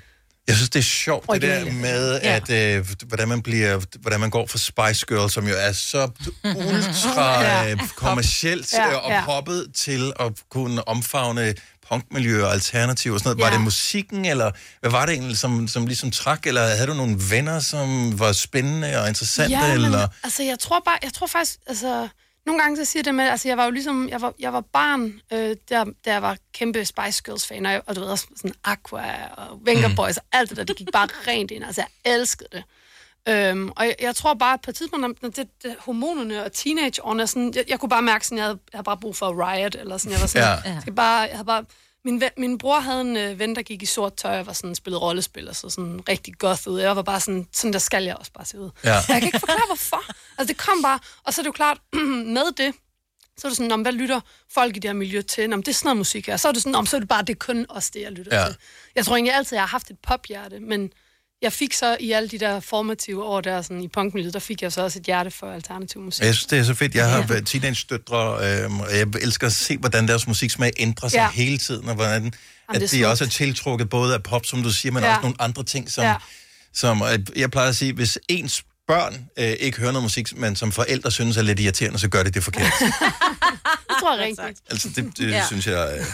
Jeg synes, det er sjovt, det der Originale. med, Ja. at, øh, hvordan, man bliver, hvordan man går fra Spice Girl, som jo er så ultra Ja. øh, kommercielt Ja, ja, og ja. poppet til at kunne omfavne punkmiljø og alternativ og sådan noget. Var Ja. det musikken, eller hvad var det egentlig, som, som ligesom trak, eller havde du nogle venner, som var spændende og interessante? Ja, men, eller? altså, jeg tror bare, jeg tror faktisk, altså, Nogle gange så siger det med, altså jeg var jo ligesom, jeg var, jeg var barn, øh, der, der jeg var kæmpe Spice Girls fan, og, og du ved også sådan Aqua og Venga Mm. Boys og alt det der, det gik bare rent ind, altså jeg elskede det. Øhm, og jeg, jeg tror bare, at på et tidspunkt, når det, det, hormonerne og teenageårene, sådan, jeg, jeg kunne bare mærke, sådan, jeg havde, jeg havde bare brug for Riot, eller sådan, jeg var sådan, Ja. jeg skal bare, jeg havde bare, min, ven, min bror havde en øh, ven, der gik i sort tøj og var sådan, spillet rollespil og så sådan rigtig goth ud. Jeg var bare sådan, sådan der skal jeg også bare se ud. Ja. Jeg kan ikke forklare, hvorfor. Altså, det kom bare, og så er det jo klart, med det, så er det sådan, "Nå, men hvad lytter folk i det her miljø til? Men det er sådan noget musik her. Så er det sådan, "Nå, men så er det bare, det er kun også det, jeg lytter ja. til. Jeg tror egentlig altid, jeg har haft et pophjerte, men jeg fik så i alle de der formative år der, sådan i punkmiljøet, der fik jeg så også et hjerte for alternativ musik. Jeg synes, det er så fedt. Jeg har været teenage-døtre, øh, og jeg elsker at se, hvordan deres musiksmag ændrer sig Ja. hele tiden, og hvordan det at er de også er tiltrukket både af pop, som du siger, men Ja. også nogle andre ting, som, Ja. som øh, jeg plejer at sige, hvis ens børn øh, ikke hører noget musik, men som forældre synes er lidt irriterende, så gør det det forkert. Det tror jeg rigtigt. altså, det, det Ja. ja. synes jeg...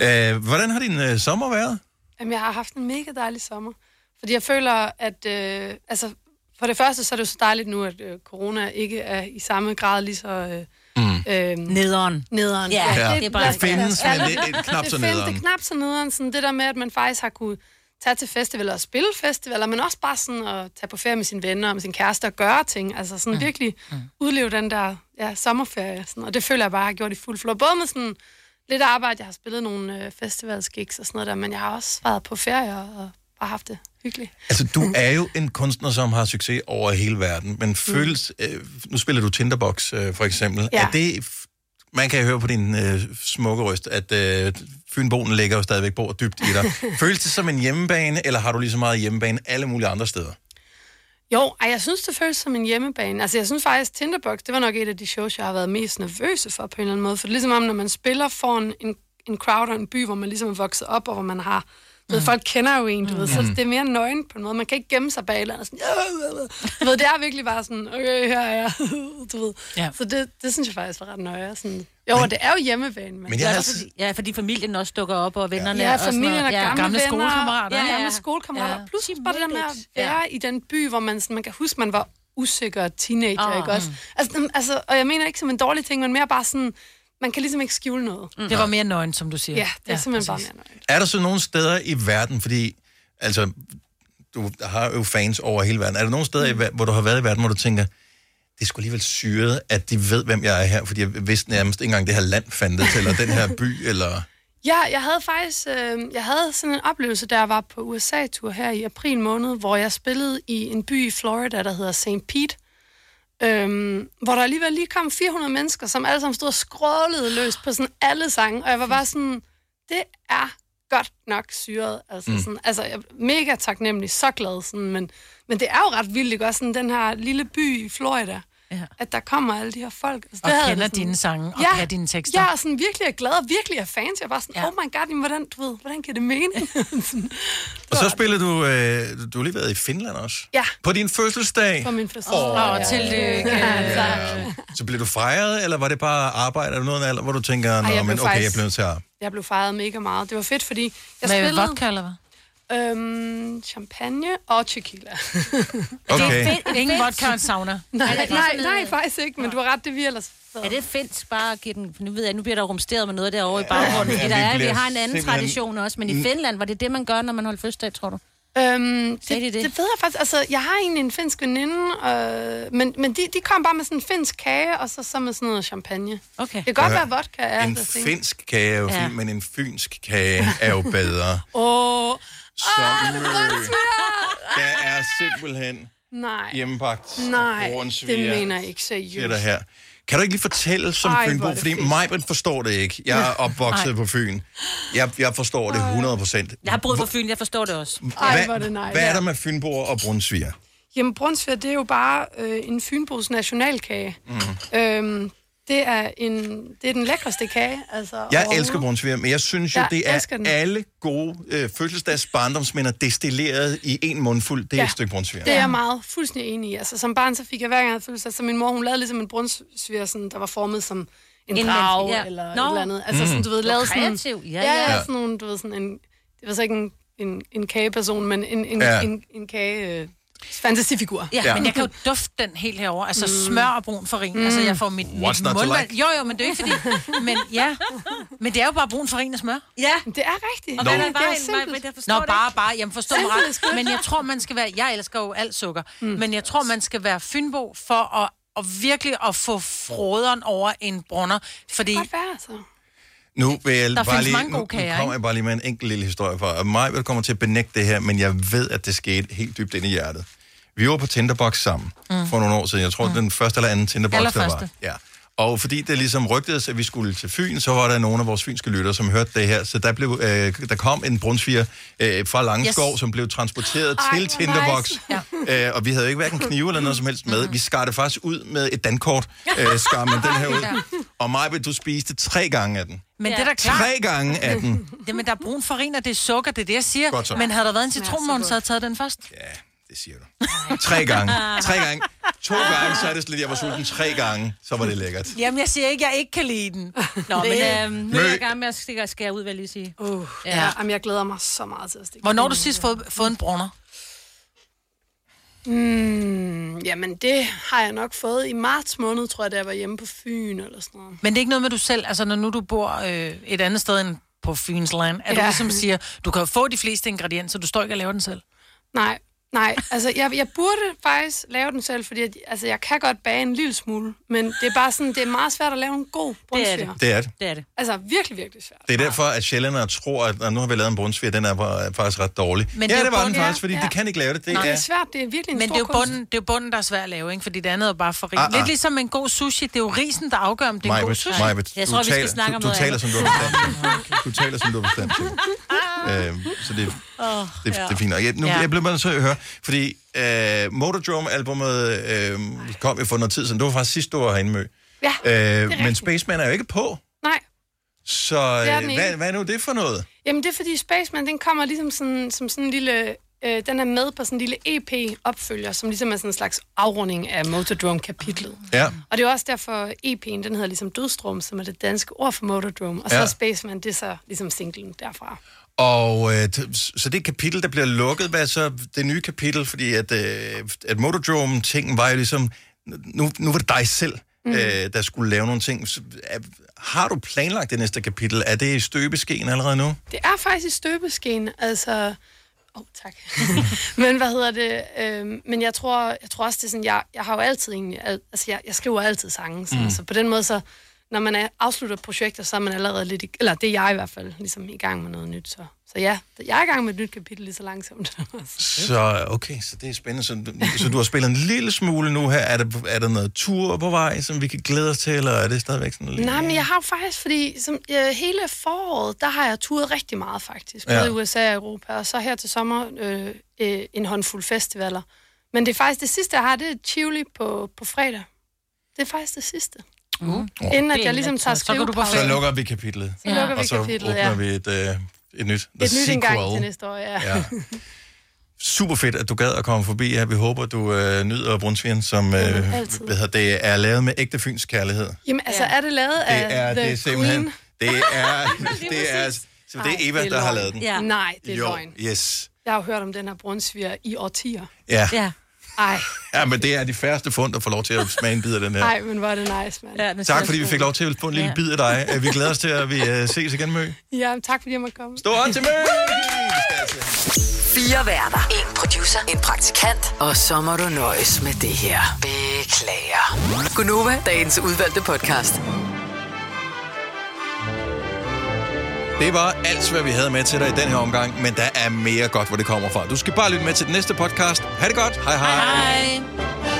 Øh. Øh, hvordan har din øh, sommer været? Jamen, jeg har haft en mega dejlig sommer. Fordi jeg føler, at... Øh, altså, for det første, så er det jo så dejligt nu, at øh, corona ikke er i samme grad lige så... Øh, Mm. øh, Nederen. Nederen. Ja, Ja, det er bare... det findes, men det er knap så det findes, nederen. det er knap så nederen. Sådan det der med, at man faktisk har kunne tage til festivaler og spille festivaler, men også bare sådan at tage på ferie med sine venner og med sin kæreste og gøre ting. Altså sådan mm. virkelig mm. udleve den der ja, sommerferie. Sådan. Og det føler jeg bare, har gjort i fuld flor. Både med sådan lidt arbejde, jeg har spillet nogle øh, festivalsgigs og sådan noget der, men jeg har også været på ferie og bare haft det hyggeligt. Altså, du er jo en kunstner, som har succes over hele verden, men føles... Øh, nu spiller du Tinderbox, øh, for eksempel. Ja. Er det... Man kan høre på din øh, smukke røst, at øh, Fynbonen ligger jo stadigvæk bor dybt i dig. Føles det som en hjemmebane, eller har du lige så meget hjemmebane alle mulige andre steder? Jo, ej, jeg synes, det føles som en hjemmebane. Altså, jeg synes faktisk, Tinderbox, det var nok et af de shows, jeg har været mest nervøse for på en eller anden måde. For det er ligesom om, når man spiller foran en, en crowd og en by, hvor man ligesom er vokset op, og hvor man har... Du ved, folk kender jo en, du ved, så Mm. det er mere nøgen på en måde. Man kan ikke gemme sig bag eller andet. Sådan, du ved, det er virkelig bare sådan, okay, her er jeg. du ved. Ja. Så det, det synes jeg faktisk var ret nøje. Sådan, jo, og det er jo hjemmebane. Men, Men jeg Ja, også fordi, ja, fordi familien også dukker op, og vennerne Ja, og familien og gamle, gamle venner, skolekammerater. Ja, Ja, ja. gamle skolekammerater. Ja. Ja. Plus bare det der med at Ja. være i den by, hvor man, sådan, man kan huske, man var usikker teenager, oh, ikke også? Altså, dem- altså, og jeg mener ikke som en dårlig ting, men mere bare sådan, man kan ligesom ikke skjule noget. Mm. Det var mere nøgen, som du siger. Ja, det er ja, simpelthen bare mere nøje. Er der så nogle steder i verden, fordi... Altså, du har jo fans over hele verden. Er der nogle steder, mm. i, hvor du har været i verden, hvor du tænker, det er sgu alligevel syret, at de ved, hvem jeg er her, fordi jeg vidste nærmest ikke engang, det her land fandtes, eller den her by, eller... Ja, jeg havde faktisk øh, jeg havde sådan en oplevelse, da jeg var på USA-tur her i april måned, hvor jeg spillede i en by i Florida, der hedder St. Pete, øhm, hvor der alligevel lige kom 400 mennesker, som alle sammen stod og skrålede løs på sådan alle sange, og jeg var bare sådan, det er godt nok syret. Altså, Mm. sådan, altså jeg er mega taknemmelig, så glad, sådan, men, men det er jo ret vildt, ikke også? Sådan, den her lille by i Florida. At der kommer alle de her folk. Altså, Og det kender jeg sådan- dine sange, og kan dine tekster. Ja, og sådan virkelig er glad, og virkelig er fans. Jeg er bare sådan, ja. oh my god, hvordan, du ved, hvordan giver det mening? Sådan. Og så spiller du... Øh, du har lige været i Finland også. Ja. På din fødselsdag. For min fødselsdag. Åh, Åh, tillykke. Ja. Så blev du fejret, eller var det bare arbejde? Er der noget alder, hvor du tænker, jeg Nå, blev men okay, faktisk- jeg bliver nødt til at... Jeg blev fejret mega meget. Det var fedt, fordi jeg Med spillede... vodka, eller hvad? Øhm, champagne og tequila. Okay. Ingen vodka og en sauna. nej, Er det nej, nej, faktisk ikke, men du har ret, det vi ellers... Er det finsk bare at give den... Nu ved jeg, nu bliver der rumsteret med noget derovre i baggrunden. Ja, Ja, der er, vi har en anden simpelthen- tradition også, men i Finland var det det, man gør, når man holder fødselsdag, tror du? Øhm, det, Sagde de det? det? det ved jeg faktisk. Altså, jeg har egentlig en finsk veninde, øh, men, men de, de kom bare med sådan en finsk kage, og så, så med sådan noget champagne. Okay. Det kan godt Ja. være vodka, er En det finsk kage er jo Ja. fint, men en fynsk kage er jo bedre. Åh, Så der er simpelthen nej. hjemmebagt Nej, det mener jeg ikke seriøst. her. Kan du ikke lige fortælle som Ej, Fynbo, det fordi. Majbrit forstår det ikke. Jeg er opvokset på Fyn. Jeg, jeg forstår det 100 procent. Jeg har boet på Fyn, jeg forstår det også. Ej, hvor er det nice. Hvad er der med Fynboer og brunsviger? Jamen, brunsviger, det er jo bare øh, en Fynbos nationalkage. Mm. Øhm, det, er en, det er den lækreste kage. Altså, Jeg elsker brunsviger, men jeg synes jo, Jeg det er den. alle gode øh, fødselsdags barndomsminder destilleret i en mundfuld. Det er Ja. et stykke brunsviger. Det er jeg meget fuldstændig enig i. Altså, som barn, så fik jeg hver gang, jeg havde fødselsdag, så min mor, hun lavede ligesom en brunsviger, sådan, der var formet som en En menneske, ja. eller Nå. et eller andet. Altså, Mm. sådan, du ved, lavede sådan... kreativ. Ja, ja, ja. sådan nogle, du ved, sådan en... Det var så ikke en, en, en kageperson, men en, en, Ja. ja. en, en kage... Øh, Fantasifigur. Ja, Ja. men jeg kan jo dufte den helt herover. Altså Mm. smør og brun farin. Mm. Altså jeg får mit, What's mit mundvand. like? Jo, jo, men det er jo ikke fordi... Men ja, men det er jo bare brun farin og smør. Ja. Det er rigtigt. Og Nå. hvad er Det er vejen? simpelt. jeg forstår Nå, det bare, bare. Jamen forstå mig ret. Men jeg tror, man skal være... Jeg elsker jo alt sukker. Mm. Men jeg tror, man skal være fynbo for at, og virkelig at få froderen over en brunner. Fordi Godt være, altså. Nu vil jeg Der bare lige, nu, nu kommer jeg bare lige med en enkelt lille historie for. Og mig vil kommer til at benægte det her, men jeg ved, at det skete helt dybt ind i hjertet. Vi var på Tinderbox sammen mm. for nogle år siden. Jeg tror, mm. den første eller anden Tinderbox, der var. Ja. Og fordi det ligesom rygtedes, at vi skulle til Fyn, så var der nogle af vores fynske lyttere, som hørte det her. Så der, blev, øh, der kom en brunsviger øh, fra Langeskov, Yes. som blev transporteret Ej, til Tinderbox. nice. Øh, og vi havde jo ikke hverken knive eller noget som helst med. Vi skar det faktisk ud med et dankort. Øh, skar man den her ud. Og mig, du spiste tre gange af den. Men det er da klart. Tre gange af den. Det, men der er brun farin, og det er sukker, det er det, jeg siger. Godt så. Men havde der været en citronmåne, så havde jeg taget den først. Det siger du. Tre gange. Tre gange. To gange, så er det slet, jeg var sulten. Tre gange, så var det lækkert. Jamen, jeg siger ikke, jeg ikke kan lide den. Nå, Det- men øhm, nu er jeg i gang med at skære, skære ud, vil jeg lige sige. Uh, Ja. ja. Jamen, jeg glæder mig så meget til at stikke. Hvornår du sidst fået, fået en brunner? Mm, jamen, det har jeg nok fået i marts måned, tror jeg, da jeg var hjemme på Fyn eller sådan noget. Men det er ikke noget med, du selv, altså når nu du bor øh, et andet sted end på Fyns land, at ja. du ligesom siger, du kan få de fleste ingredienser, du står ikke og laver den selv. Nej, nej. Altså, jeg, jeg burde faktisk lave den selv, fordi at, altså, jeg kan godt bage en lille smule, men det er bare sådan, det er meget svært at lave en god Det er det. brunsviger. Det er det. Det er det. Altså, virkelig, virkelig svært. Det er derfor, at sjællændere tror, at "Nå, nu har vi lavet en brunsviger, den er faktisk ret dårlig. Men det er ja, jo det var den bunden, faktisk, fordi ja. de kan ikke lave det. Det Nej, det er, er svært. Det er virkelig en Men stor det er, jo kunst. bunden, det er jo bunden, der er svært at lave, ikke? Fordi det andet er bare for rigt. Ah, ah. Lidt ligesom en god sushi, det er jo risen, der afgør, om det er en god sushi. Majbet, Jeg tror, vi skal snakke om du, du noget taler, som du har bestemt til. Du taler, som du har. Øhm, så det, Oh, det, det er fint. Og jeg, nu, Ja. jeg blev bare til at høre, fordi øh, Motordrome-albummet øh, kom jo for noget tid siden. Det var faktisk sidste år herinde, Mø. Ja, Øh, men rigtigt. Spaceman er jo ikke på. Nej. Så er øh, hvad, hvad er nu det for noget? Jamen, det er fordi Spaceman, den kommer ligesom sådan, som sådan en lille... Øh, den er med på sådan en lille EP-opfølger, som ligesom er sådan en slags afrunding af Motordrome-kapitlet. Ja. Og det er også derfor, EP'en, den hedder ligesom Dødstrom, som er det danske ord for Motordrome. Og så Ja. ja. Spaceman, det er så ligesom singlen derfra. Og øh, så det et kapitel, der bliver lukket. Hvad så det nye kapitel? Fordi at, øh, at Motordrome-tingen var jo ligesom... Nu, nu var det dig selv, mm. øh, der skulle lave nogle ting. Så, er, har du planlagt det næste kapitel? Er det i støbeskeen allerede nu? Det er faktisk i støbeskeen, altså... Åh, oh, tak. men hvad hedder det? Øhm, men jeg tror, jeg tror også, det er sådan, jeg, jeg har jo altid egentlig... Al, altså, jeg, jeg skriver altid sange, så, mm. så på den måde, så når man er, afslutter projekter, så er man allerede lidt... I, eller det er jeg i hvert fald, ligesom i gang med noget nyt. Så, så ja, jeg er i gang med et nyt kapitel lige så langsomt. Så okay, så det er spændende. Så, du- så du har spillet en lille smule nu her. Er der, er der noget tur på vej, som vi kan glæde os til, eller er det stadigvæk sådan lidt? Nej, men jeg har jo faktisk, fordi som, øh, hele foråret, der har jeg turet rigtig meget faktisk. Både Ja. i USA og Europa, og så her til sommer øh, øh, en håndfuld festivaler. Men det er faktisk det sidste, jeg har, det er Tivoli på, på fredag. Det er faktisk det sidste. Mm. Inden at jeg ligesom tager skrivepause. Så lukker vi kapitlet. Så lukker vi og så kapitlet, åbner ja. vi et, øh, et nyt. The Et nyt engang til næste år, ja. Ja. Super fedt, at du gad at komme forbi her. Vi håber, du øh, nyder Brunsvigen, som øh, hedder det er lavet med ægte fyns kærlighed. Jamen, altså, er det lavet af Det er, The det er simpelthen... Queen? Det er, det er, så det Ej, er Eva, det er der har lavet den. Ja. Nej, det er jo, løgn. Yes. Jeg har jo hørt om den her brunsviger i årtier. Ja. Ja. Ej, ja, men det er de færreste fund, der får lov til at smage en bid af den her. ej, men hvor er det nice, mand. Ja, Tak, fordi vi fik lov til at få en lille Ja. bid af dig. Øh, Vi glæder os til, at vi øh, ses igen, Mø. Ja, tak fordi jeg måtte komme. Stor hånd til Mø! Fire værter. En producer. En praktikant. Og så må du nøjes med det her. Beklager. Gunova, dagens udvalgte podcast. Det var alt, hvad vi havde med til dig i den her omgang, men der er mere godt, hvor det kommer fra. Du skal bare lytte med til den næste podcast. Ha' det godt. Hej hej. Hej.